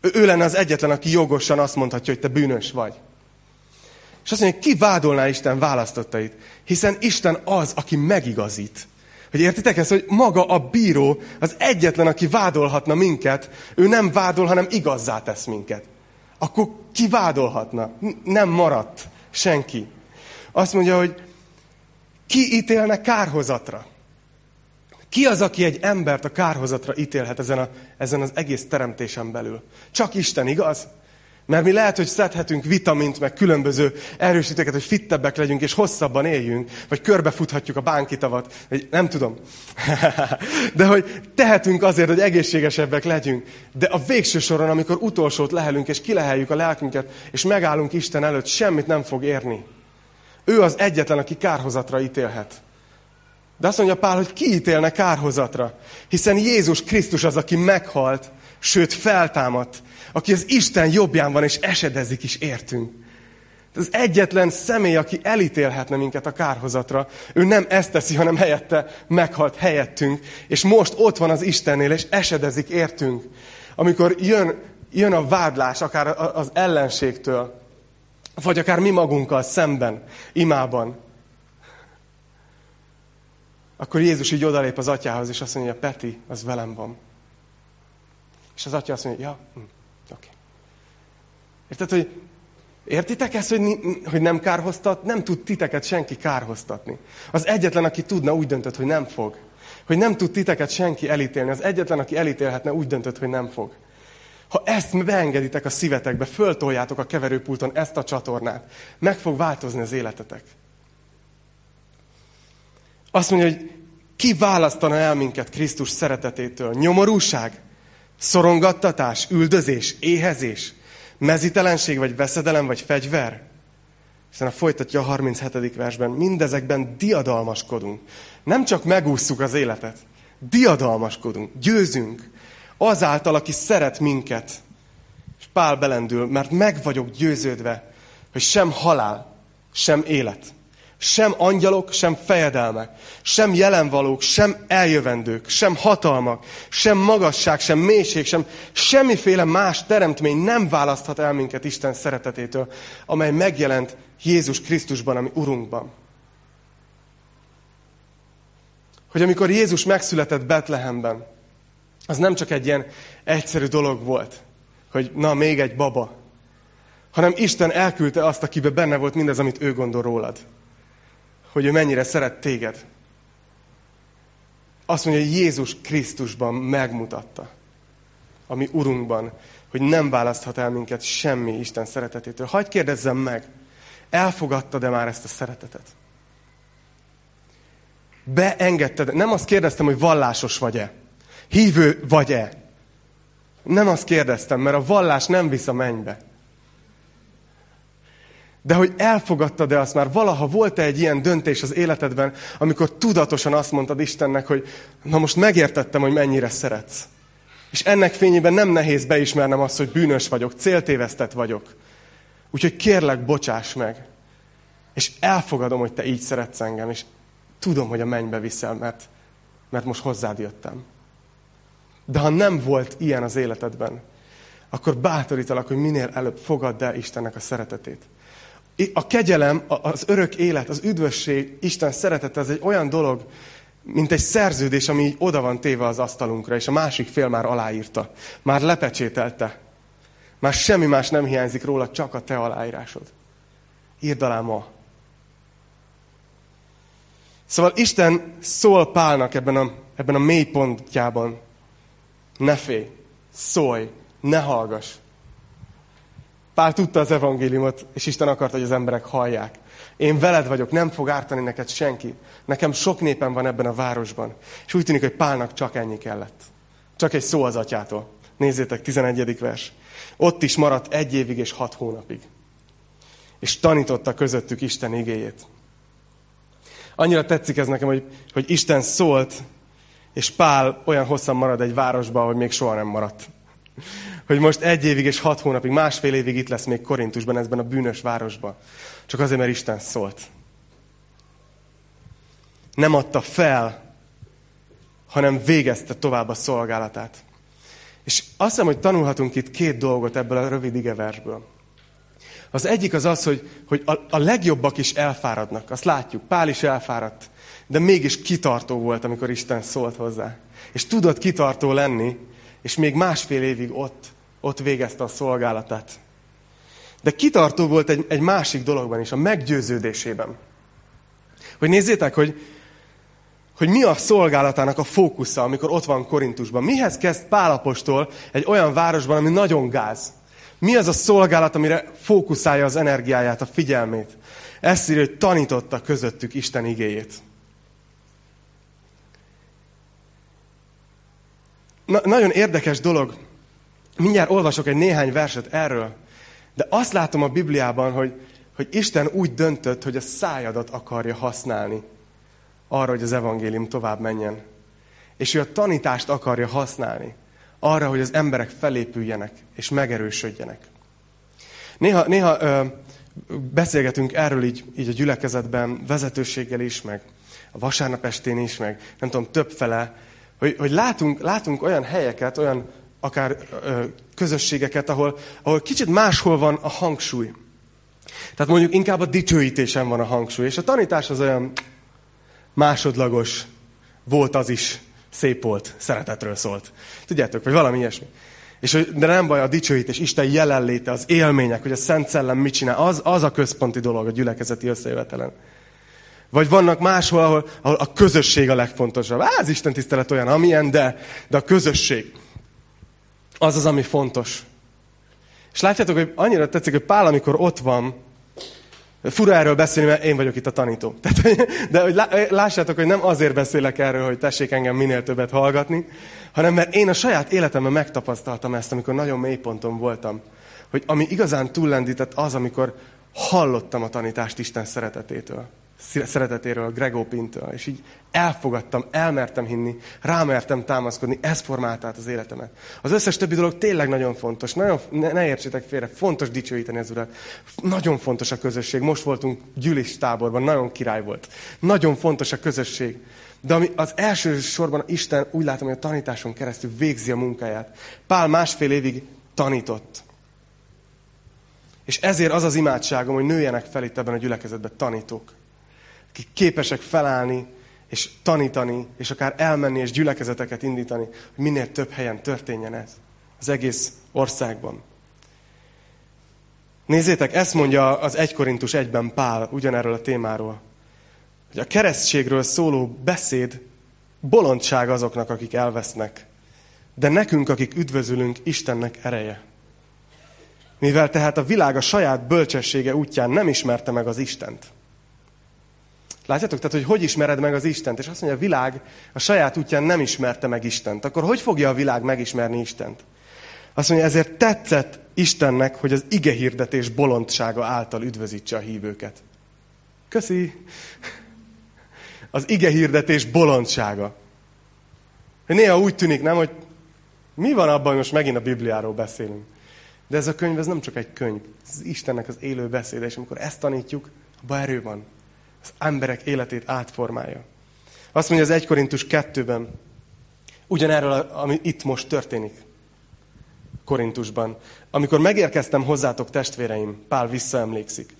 Ő, ő lenne az egyetlen, aki jogosan azt mondhatja, hogy te bűnös vagy. És azt mondja, ki vádolná Isten választottait? Hiszen Isten az, aki megigazít. Hogy értitek ezt, hogy maga a bíró az egyetlen, aki vádolhatna minket, ő nem vádol, hanem igazzá tesz minket. Akkor ki vádolhatna? Nem maradt senki. Azt mondja, hogy ki ítélne kárhozatra? Ki az, aki egy embert a kárhozatra ítélhet ezen, a, ezen az egész teremtésen belül? Csak Isten, igaz? Mert mi lehet, hogy szedhetünk vitamint, meg különböző erősítőket, hogy fittebbek legyünk, és hosszabban éljünk, vagy körbefuthatjuk a bánkitavat, vagy nem tudom. De hogy tehetünk azért, hogy egészségesebbek legyünk. De a végső soron, amikor utolsót lehelünk, és kileheljük a lelkünket, és megállunk Isten előtt, semmit nem fog érni. Ő az egyetlen, aki kárhozatra ítélhet. De azt mondja Pál, hogy ki ítélne kárhozatra? Hiszen Jézus Krisztus az, aki meghalt, sőt feltámadt, aki az Isten jobbján van, és esedezik is értünk. Az egyetlen személy, aki elítélhetne minket a kárhozatra, ő nem ezt teszi, hanem helyette meghalt helyettünk, és most ott van az Istennél, és esedezik értünk. Amikor jön, jön a vádlás, akár az ellenségtől, vagy akár mi magunkkal szemben, imában. akkor Jézus így odalép az atyához, és azt mondja, Peti, az velem van. És az atya azt mondja, ja, hm, oké. Okay. Érted, hogy értitek ezt, hogy, hogy nem kárhoztat? Nem tud titeket senki kárhoztatni. Az egyetlen, aki tudna, úgy döntött, hogy nem fog. Hogy nem tud titeket senki elítélni. Az egyetlen, aki elítélhetne, úgy döntött, hogy nem fog. Ha ezt beengeditek a szívetekbe, föltoljátok a keverőpulton ezt a csatornát, meg fog változni az életetek. Azt mondja, hogy ki választana el minket Krisztus szeretetétől? Nyomorúság? Szorongattatás? Üldözés? Éhezés? Mezitelenség? Vagy veszedelem? Vagy fegyver? Hiszen a folytatja a 37. versben. Mindezekben diadalmaskodunk. Nem csak megússzuk az életet. Diadalmaskodunk. Győzünk. Azáltal, aki szeret minket. És Pál belendül, mert meg vagyok győződve, hogy sem halál, sem élet, sem angyalok, sem fejedelmek, sem jelenvalók, sem eljövendők, sem hatalmak, sem magasság, sem mélység, sem semmiféle más teremtmény nem választhat el minket Isten szeretetétől, amely megjelent Jézus Krisztusban, ami Urunkban. Hogy amikor Jézus megszületett Betlehemben, az nem csak egy ilyen egyszerű dolog volt, hogy na, még egy baba, hanem Isten elküldte azt, akiben benne volt mindez, amit ő gondol rólad hogy ő mennyire szeret téged. Azt mondja, hogy Jézus Krisztusban megmutatta, ami Urunkban, hogy nem választhat el minket semmi Isten szeretetétől. Hagy kérdezzem meg, elfogadtad-e már ezt a szeretetet? Beengedted? Nem azt kérdeztem, hogy vallásos vagy-e? Hívő vagy-e? Nem azt kérdeztem, mert a vallás nem visz a mennybe. De hogy elfogadtad-e azt már, valaha volt-e egy ilyen döntés az életedben, amikor tudatosan azt mondtad Istennek, hogy na most megértettem, hogy mennyire szeretsz. És ennek fényében nem nehéz beismernem azt, hogy bűnös vagyok, céltévesztett vagyok. Úgyhogy kérlek, bocsáss meg. És elfogadom, hogy te így szeretsz engem, és tudom, hogy a mennybe viszel, mert, mert most hozzád jöttem. De ha nem volt ilyen az életedben, akkor bátorítalak, hogy minél előbb fogadd el Istennek a szeretetét a kegyelem, az örök élet, az üdvösség, Isten szeretete, ez egy olyan dolog, mint egy szerződés, ami így oda van téve az asztalunkra, és a másik fél már aláírta. Már lepecsételte. Már semmi más nem hiányzik róla, csak a te aláírásod. Írd alá ma. Szóval Isten szól Pálnak ebben a, ebben a mély pontjában. Ne félj, szólj, ne hallgass. Pál tudta az evangéliumot, és Isten akarta, hogy az emberek hallják. Én veled vagyok, nem fog ártani neked senki. Nekem sok népem van ebben a városban. És úgy tűnik, hogy Pálnak csak ennyi kellett. Csak egy szó az atyától. Nézzétek, 11. vers. Ott is maradt egy évig és hat hónapig. És tanította közöttük Isten igéjét. Annyira tetszik ez nekem, hogy, hogy Isten szólt, és Pál olyan hosszan marad egy városban, hogy még soha nem maradt hogy most egy évig és hat hónapig, másfél évig itt lesz még Korintusban, ezben a bűnös városban. Csak azért, mert Isten szólt. Nem adta fel, hanem végezte tovább a szolgálatát. És azt hiszem, hogy tanulhatunk itt két dolgot ebből a rövid igeversből. Az egyik az az, hogy, hogy a, a legjobbak is elfáradnak. Azt látjuk, Pál is elfáradt. De mégis kitartó volt, amikor Isten szólt hozzá. És tudott kitartó lenni, és még másfél évig ott ott végezte a szolgálatát. De kitartó volt egy, egy másik dologban is, a meggyőződésében. Hogy nézzétek, hogy, hogy mi a szolgálatának a fókusza, amikor ott van Korintusban. Mihez kezd Pálapostól egy olyan városban, ami nagyon gáz? Mi az a szolgálat, amire fókuszálja az energiáját, a figyelmét? Ezt írja, hogy tanította közöttük Isten igéjét. Na, nagyon érdekes dolog, Mindjárt olvasok egy néhány verset erről. De azt látom a Bibliában, hogy, hogy Isten úgy döntött, hogy a szájadat akarja használni arra, hogy az evangélium tovább menjen. És ő a tanítást akarja használni arra, hogy az emberek felépüljenek és megerősödjenek. Néha, néha ö, beszélgetünk erről így, így a gyülekezetben, vezetőséggel is, meg a vasárnap estén is, meg nem tudom, többfele, hogy, hogy látunk, látunk olyan helyeket, olyan akár ö, közösségeket, ahol, ahol kicsit máshol van a hangsúly. Tehát mondjuk inkább a dicsőítésen van a hangsúly, és a tanítás az olyan másodlagos, volt az is, szép volt, szeretetről szólt. Tudjátok, vagy valami ilyesmi. És de nem baj, a dicsőítés, Isten jelenléte, az élmények, hogy a Szent Szellem mit csinál, az, az a központi dolog a gyülekezeti összejövetelen. Vagy vannak máshol, ahol, ahol a közösség a legfontosabb. Á, az Isten tisztelet olyan, amilyen, de, de a közösség. Az az, ami fontos. És látjátok, hogy annyira tetszik, hogy Pál, amikor ott van, Fura erről beszélni, mert én vagyok itt a tanító. Tehát, de hogy lássátok, hogy nem azért beszélek erről, hogy tessék engem minél többet hallgatni, hanem mert én a saját életemben megtapasztaltam ezt, amikor nagyon mély ponton voltam. Hogy ami igazán túllendített az, amikor hallottam a tanítást Isten szeretetétől szeretetéről, Gregó Pintől, és így elfogadtam, elmertem hinni, rámertem támaszkodni, ez formált át az életemet. Az összes többi dolog tényleg nagyon fontos, nagyon, ne, ne értsétek félre, fontos dicsőíteni az Urat. Nagyon fontos a közösség. Most voltunk gyűlis táborban, nagyon király volt. Nagyon fontos a közösség. De ami az első sorban Isten úgy látom, hogy a tanításon keresztül végzi a munkáját. Pál másfél évig tanított. És ezért az az imádságom, hogy nőjenek fel itt ebben a gyülekezetben tanítók akik képesek felállni, és tanítani, és akár elmenni, és gyülekezeteket indítani, hogy minél több helyen történjen ez. Az egész országban. Nézzétek, ezt mondja az 1 Korintus 1-ben Pál ugyanerről a témáról. Hogy a keresztségről szóló beszéd bolondság azoknak, akik elvesznek. De nekünk, akik üdvözülünk, Istennek ereje. Mivel tehát a világ a saját bölcsessége útján nem ismerte meg az Istent. Látjátok? Tehát, hogy hogy ismered meg az Istent? És azt mondja, a világ a saját útján nem ismerte meg Istent. Akkor hogy fogja a világ megismerni Istent? Azt mondja, ezért tetszett Istennek, hogy az ige hirdetés bolondsága által üdvözítse a hívőket. Köszi! Az ige hirdetés bolondsága. Néha úgy tűnik, nem, hogy mi van abban, hogy most megint a Bibliáról beszélünk. De ez a könyv, ez nem csak egy könyv. Ez Istennek az élő beszéde, és amikor ezt tanítjuk, abban erő van az emberek életét átformálja. Azt mondja az 1 Korintus 2-ben, ugyanerről, ami itt most történik. Korintusban. Amikor megérkeztem hozzátok, testvéreim, Pál visszaemlékszik.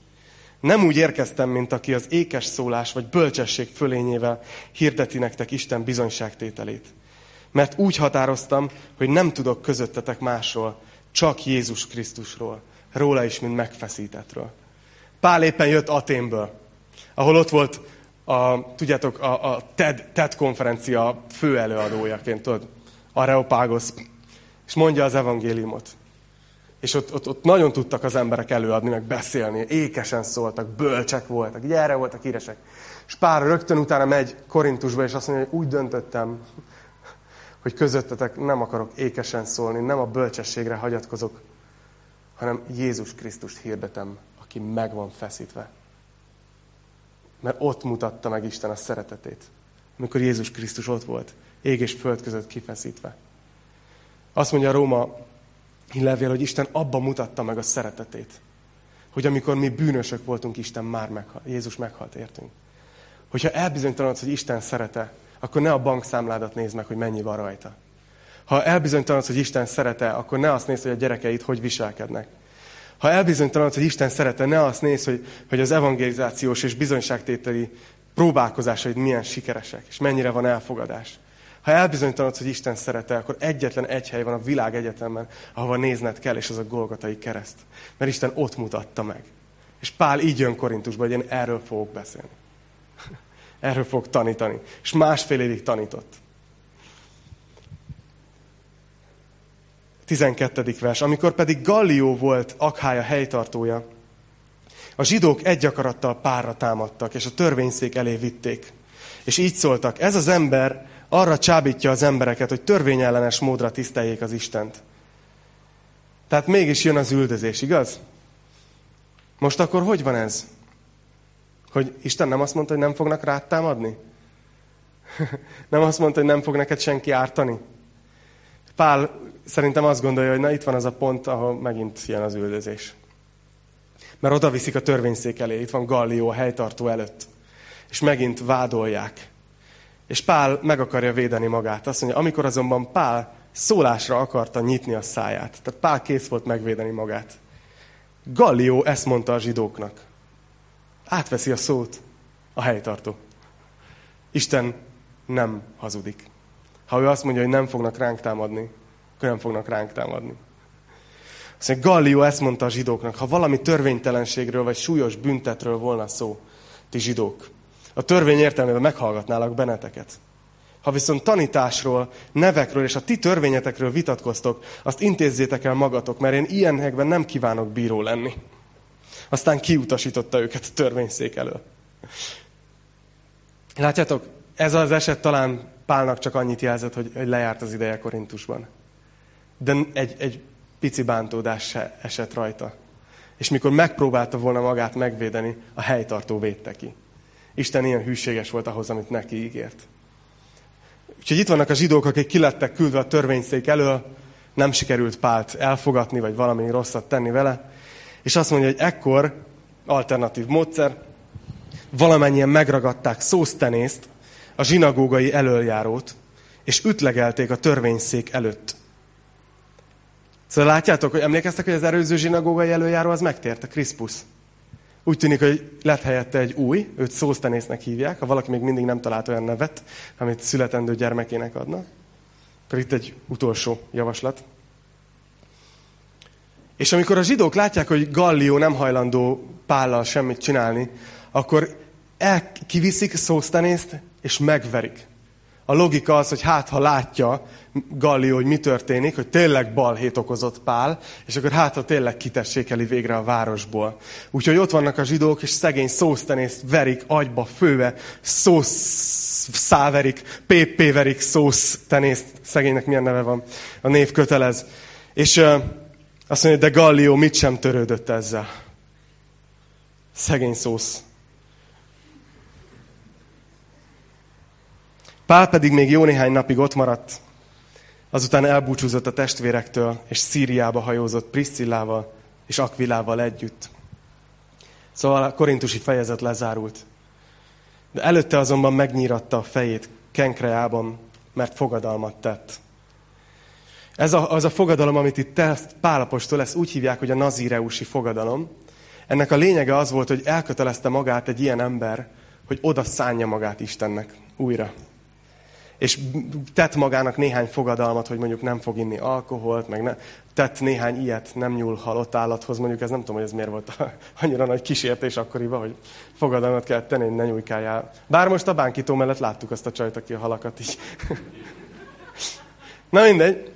Nem úgy érkeztem, mint aki az ékes szólás vagy bölcsesség fölényével hirdeti nektek Isten bizonyságtételét. Mert úgy határoztam, hogy nem tudok közöttetek másról, csak Jézus Krisztusról, róla is, mint megfeszítetről. Pál éppen jött Aténből ahol ott volt a, tudjátok, a, a TED, TED konferencia fő előadójaként, tudod, Areopágos, és mondja az evangéliumot. És ott, ott, ott nagyon tudtak az emberek előadni, meg beszélni, ékesen szóltak, bölcsek voltak, így erre voltak híresek. És pár rögtön utána megy Korintusba, és azt mondja, hogy úgy döntöttem, hogy közöttetek nem akarok ékesen szólni, nem a bölcsességre hagyatkozok, hanem Jézus Krisztust hirdetem, aki meg van feszítve. Mert ott mutatta meg Isten a szeretetét. Amikor Jézus Krisztus ott volt, ég és föld között kifeszítve. Azt mondja a Róma levél, hogy Isten abban mutatta meg a szeretetét. Hogy amikor mi bűnösök voltunk, Isten már meghalt, Jézus meghalt értünk. Hogyha elbizonytalanodsz, hogy Isten szerete, akkor ne a bankszámládat nézd meg, hogy mennyi van rajta. Ha elbizonytalanodsz, hogy Isten szerete, akkor ne azt nézd, hogy a gyerekeid hogy viselkednek, ha elbizonytalanod, hogy Isten szerete, ne azt néz, hogy, hogy az evangelizációs és bizonyságtételi próbálkozásaid milyen sikeresek, és mennyire van elfogadás. Ha elbizonytalanod, hogy Isten szerete, akkor egyetlen egy hely van a világ egyetemben, ahova nézned kell, és az a Golgatai kereszt. Mert Isten ott mutatta meg. És Pál így jön Korintusba, hogy én erről fogok beszélni. Erről fog tanítani. És másfél évig tanított. 12. vers. Amikor pedig Gallió volt Akhája helytartója, a zsidók egy akarattal párra támadtak, és a törvényszék elé vitték. És így szóltak, ez az ember arra csábítja az embereket, hogy törvényellenes módra tiszteljék az Istent. Tehát mégis jön az üldözés, igaz? Most akkor hogy van ez? Hogy Isten nem azt mondta, hogy nem fognak rád támadni? nem azt mondta, hogy nem fog neked senki ártani? Pál szerintem azt gondolja, hogy na itt van az a pont, ahol megint jön az üldözés. Mert oda viszik a törvényszék elé, itt van Gallió a helytartó előtt. És megint vádolják. És Pál meg akarja védeni magát. Azt mondja, amikor azonban Pál szólásra akarta nyitni a száját. Tehát Pál kész volt megvédeni magát. Gallió ezt mondta a zsidóknak. Átveszi a szót a helytartó. Isten nem hazudik. Ha ő azt mondja, hogy nem fognak ránk támadni, akkor nem fognak ránk támadni. Azt mondja, Gallió ezt mondta a zsidóknak, ha valami törvénytelenségről vagy súlyos büntetről volna szó, ti zsidók, a törvény értelmében meghallgatnálak benneteket. Ha viszont tanításról, nevekről és a ti törvényetekről vitatkoztok, azt intézzétek el magatok, mert én ilyenekben nem kívánok bíró lenni. Aztán kiutasította őket a törvényszék elől. Látjátok, ez az eset talán Pálnak csak annyit jelzett, hogy, hogy lejárt az ideje Korintusban. De egy, egy pici bántódás se esett rajta. És mikor megpróbálta volna magát megvédeni, a helytartó védte ki. Isten ilyen hűséges volt ahhoz, amit neki ígért. Úgyhogy itt vannak a zsidók, akik kilettek küldve a törvényszék elől, nem sikerült Pált elfogatni, vagy valami rosszat tenni vele, és azt mondja, hogy ekkor, alternatív módszer, valamennyien megragadták szósztenészt, a zsinagógai elöljárót, és ütlegelték a törvényszék előtt. Szóval látjátok, hogy emlékeztek, hogy az erőző zsinagógai előjáró az megtért, a Kriszpus. Úgy tűnik, hogy lett helyette egy új, őt szósztenésznek hívják, ha valaki még mindig nem talált olyan nevet, amit születendő gyermekének adna. Akkor itt egy utolsó javaslat. És amikor a zsidók látják, hogy Gallió nem hajlandó pállal semmit csinálni, akkor elkiviszik szósztenészt, és megverik. A logika az, hogy hát, ha látja Gallió, hogy mi történik, hogy tényleg balhét okozott Pál, és akkor hát, ha tényleg kitessékeli végre a városból. Úgyhogy ott vannak a zsidók, és szegény szósztenészt verik agyba, főve, szósz száverik, PP verik szósztenészt, szegénynek milyen neve van, a név kötelez. És uh, azt mondja, de Gallió mit sem törődött ezzel. Szegény szósz Pál pedig még jó néhány napig ott maradt, azután elbúcsúzott a testvérektől, és Szíriába hajózott Priscillával és Akvilával együtt. Szóval a korintusi fejezet lezárult. De előtte azonban megnyíratta a fejét Kenkreában, mert fogadalmat tett. Ez a, az a fogadalom, amit itt Pálapostól, ezt úgy hívják, hogy a nazíreusi fogadalom. Ennek a lényege az volt, hogy elkötelezte magát egy ilyen ember, hogy oda szánja magát Istennek újra és tett magának néhány fogadalmat, hogy mondjuk nem fog inni alkoholt, meg ne, tett néhány ilyet, nem nyúl halott állathoz, mondjuk ez nem tudom, hogy ez miért volt annyira nagy kísértés akkoriban, hogy fogadalmat kellett tenni, hogy ne nyújkáljál. Bár most a bánkító mellett láttuk azt a csajt, aki a halakat így. Na mindegy.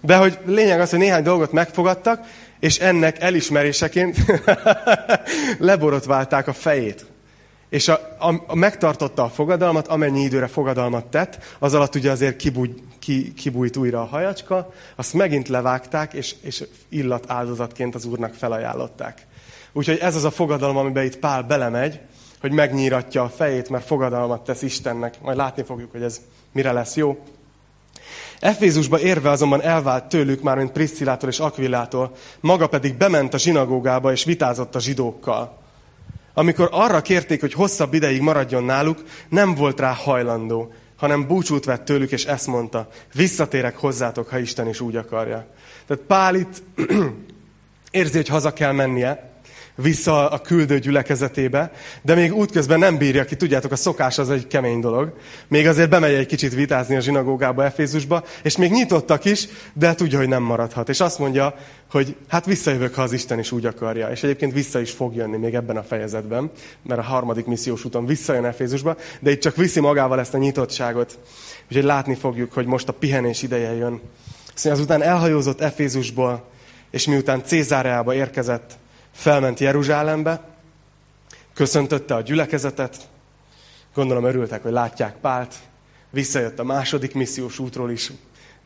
De hogy lényeg az, hogy néhány dolgot megfogadtak, és ennek elismeréseként leborotválták a fejét. És a, a, a megtartotta a fogadalmat, amennyi időre fogadalmat tett, az alatt ugye azért kibúj, ki, kibújt újra a hajacska, azt megint levágták, és, és illat áldozatként az úrnak felajánlották. Úgyhogy ez az a fogadalom, amiben itt Pál belemegy, hogy megnyíratja a fejét, mert fogadalmat tesz Istennek. Majd látni fogjuk, hogy ez mire lesz jó. Efézusba érve azonban elvált tőlük, már mint Priscillától és Aquillától, maga pedig bement a zsinagógába és vitázott a zsidókkal amikor arra kérték, hogy hosszabb ideig maradjon náluk, nem volt rá hajlandó, hanem búcsút vett tőlük, és ezt mondta, visszatérek hozzátok, ha Isten is úgy akarja. Tehát Pál itt érzi, hogy haza kell mennie, vissza a küldő gyülekezetébe, de még útközben nem bírja ki, tudjátok, a szokás az egy kemény dolog. Még azért bemegy egy kicsit vitázni a zsinagógába, Efézusba, és még nyitottak is, de tudja, hogy nem maradhat. És azt mondja, hogy hát visszajövök, ha az Isten is úgy akarja. És egyébként vissza is fog jönni még ebben a fejezetben, mert a harmadik missziós úton visszajön Efézusba, de itt csak viszi magával ezt a nyitottságot. Úgyhogy látni fogjuk, hogy most a pihenés ideje jön. Szóval azután elhajózott Efézusból, és miután Cézáreába érkezett, felment Jeruzsálembe, köszöntötte a gyülekezetet, gondolom örültek, hogy látják Pált, visszajött a második missziós útról is,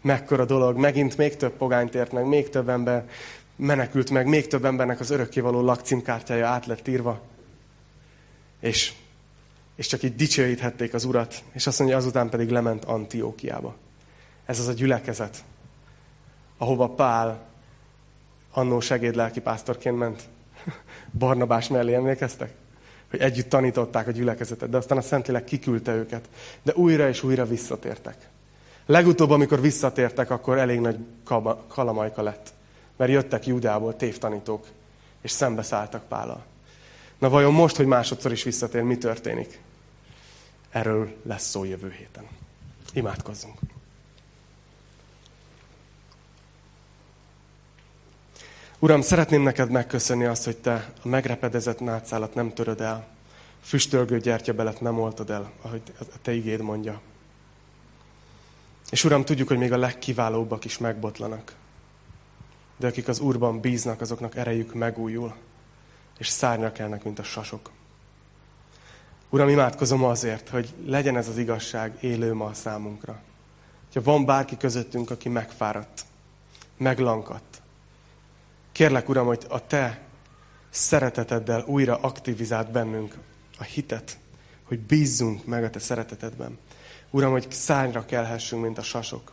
mekkora dolog, megint még több pogányt ért meg, még több ember menekült meg, még több embernek az örökkévaló lakcímkártyája át lett írva. És, és csak így dicsőíthették az urat, és azt mondja, azután pedig lement Antiókiába. Ez az a gyülekezet, ahova Pál annó segédlelki pásztorként ment. Barnabás mellé emlékeztek? Hogy együtt tanították a gyülekezetet, de aztán a Szentlélek kiküldte őket. De újra és újra visszatértek. Legutóbb, amikor visszatértek, akkor elég nagy kalamajka lett. Mert jöttek Judából tévtanítók, és szembeszálltak Pállal. Na vajon most, hogy másodszor is visszatér, mi történik? erről lesz szó jövő héten. Imádkozzunk! Uram, szeretném neked megköszönni azt, hogy te a megrepedezett nátszálat nem töröd el, füstölgő gyertyabelet nem oltad el, ahogy a te igéd mondja. És Uram, tudjuk, hogy még a legkiválóbbak is megbotlanak. De akik az Úrban bíznak, azoknak erejük megújul, és szárnyak elnek, mint a sasok. Uram, imádkozom azért, hogy legyen ez az igazság élő ma a számunkra. Ha van bárki közöttünk, aki megfáradt, meglankadt, kérlek, Uram, hogy a Te szereteteddel újra aktivizált bennünk a hitet, hogy bízzunk meg a Te szeretetedben. Uram, hogy szányra kelhessünk, mint a sasok.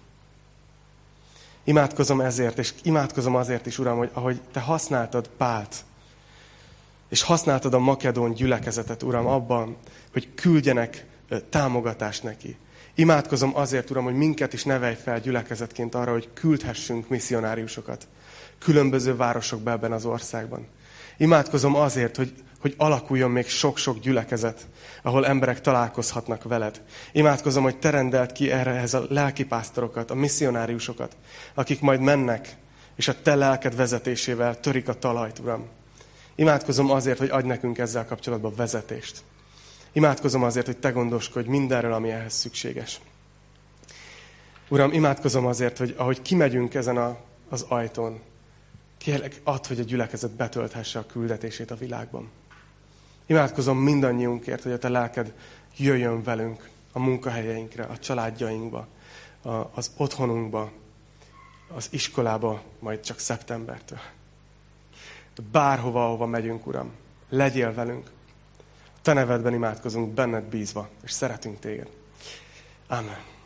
Imádkozom ezért, és imádkozom azért is, Uram, hogy ahogy Te használtad Pált, és használtad a makedón gyülekezetet, Uram, abban, hogy küldjenek támogatást neki. Imádkozom azért, Uram, hogy minket is nevelj fel gyülekezetként arra, hogy küldhessünk misszionáriusokat különböző városokba ebben az országban. Imádkozom azért, hogy, hogy alakuljon még sok-sok gyülekezet, ahol emberek találkozhatnak veled. Imádkozom, hogy te rendelt ki ehhez a lelkipásztorokat, a misszionáriusokat, akik majd mennek, és a te lelked vezetésével törik a talajt, Uram. Imádkozom azért, hogy adj nekünk ezzel kapcsolatban vezetést. Imádkozom azért, hogy te gondoskodj mindenről, ami ehhez szükséges. Uram, imádkozom azért, hogy ahogy kimegyünk ezen a, az ajtón, kérlek, add, hogy a gyülekezet betölthesse a küldetését a világban. Imádkozom mindannyiunkért, hogy a te lelked jöjjön velünk a munkahelyeinkre, a családjainkba, a, az otthonunkba, az iskolába, majd csak szeptembertől. Bárhova, ahova megyünk, Uram, legyél velünk. Te nevedben imádkozunk, benned bízva, és szeretünk téged. Amen.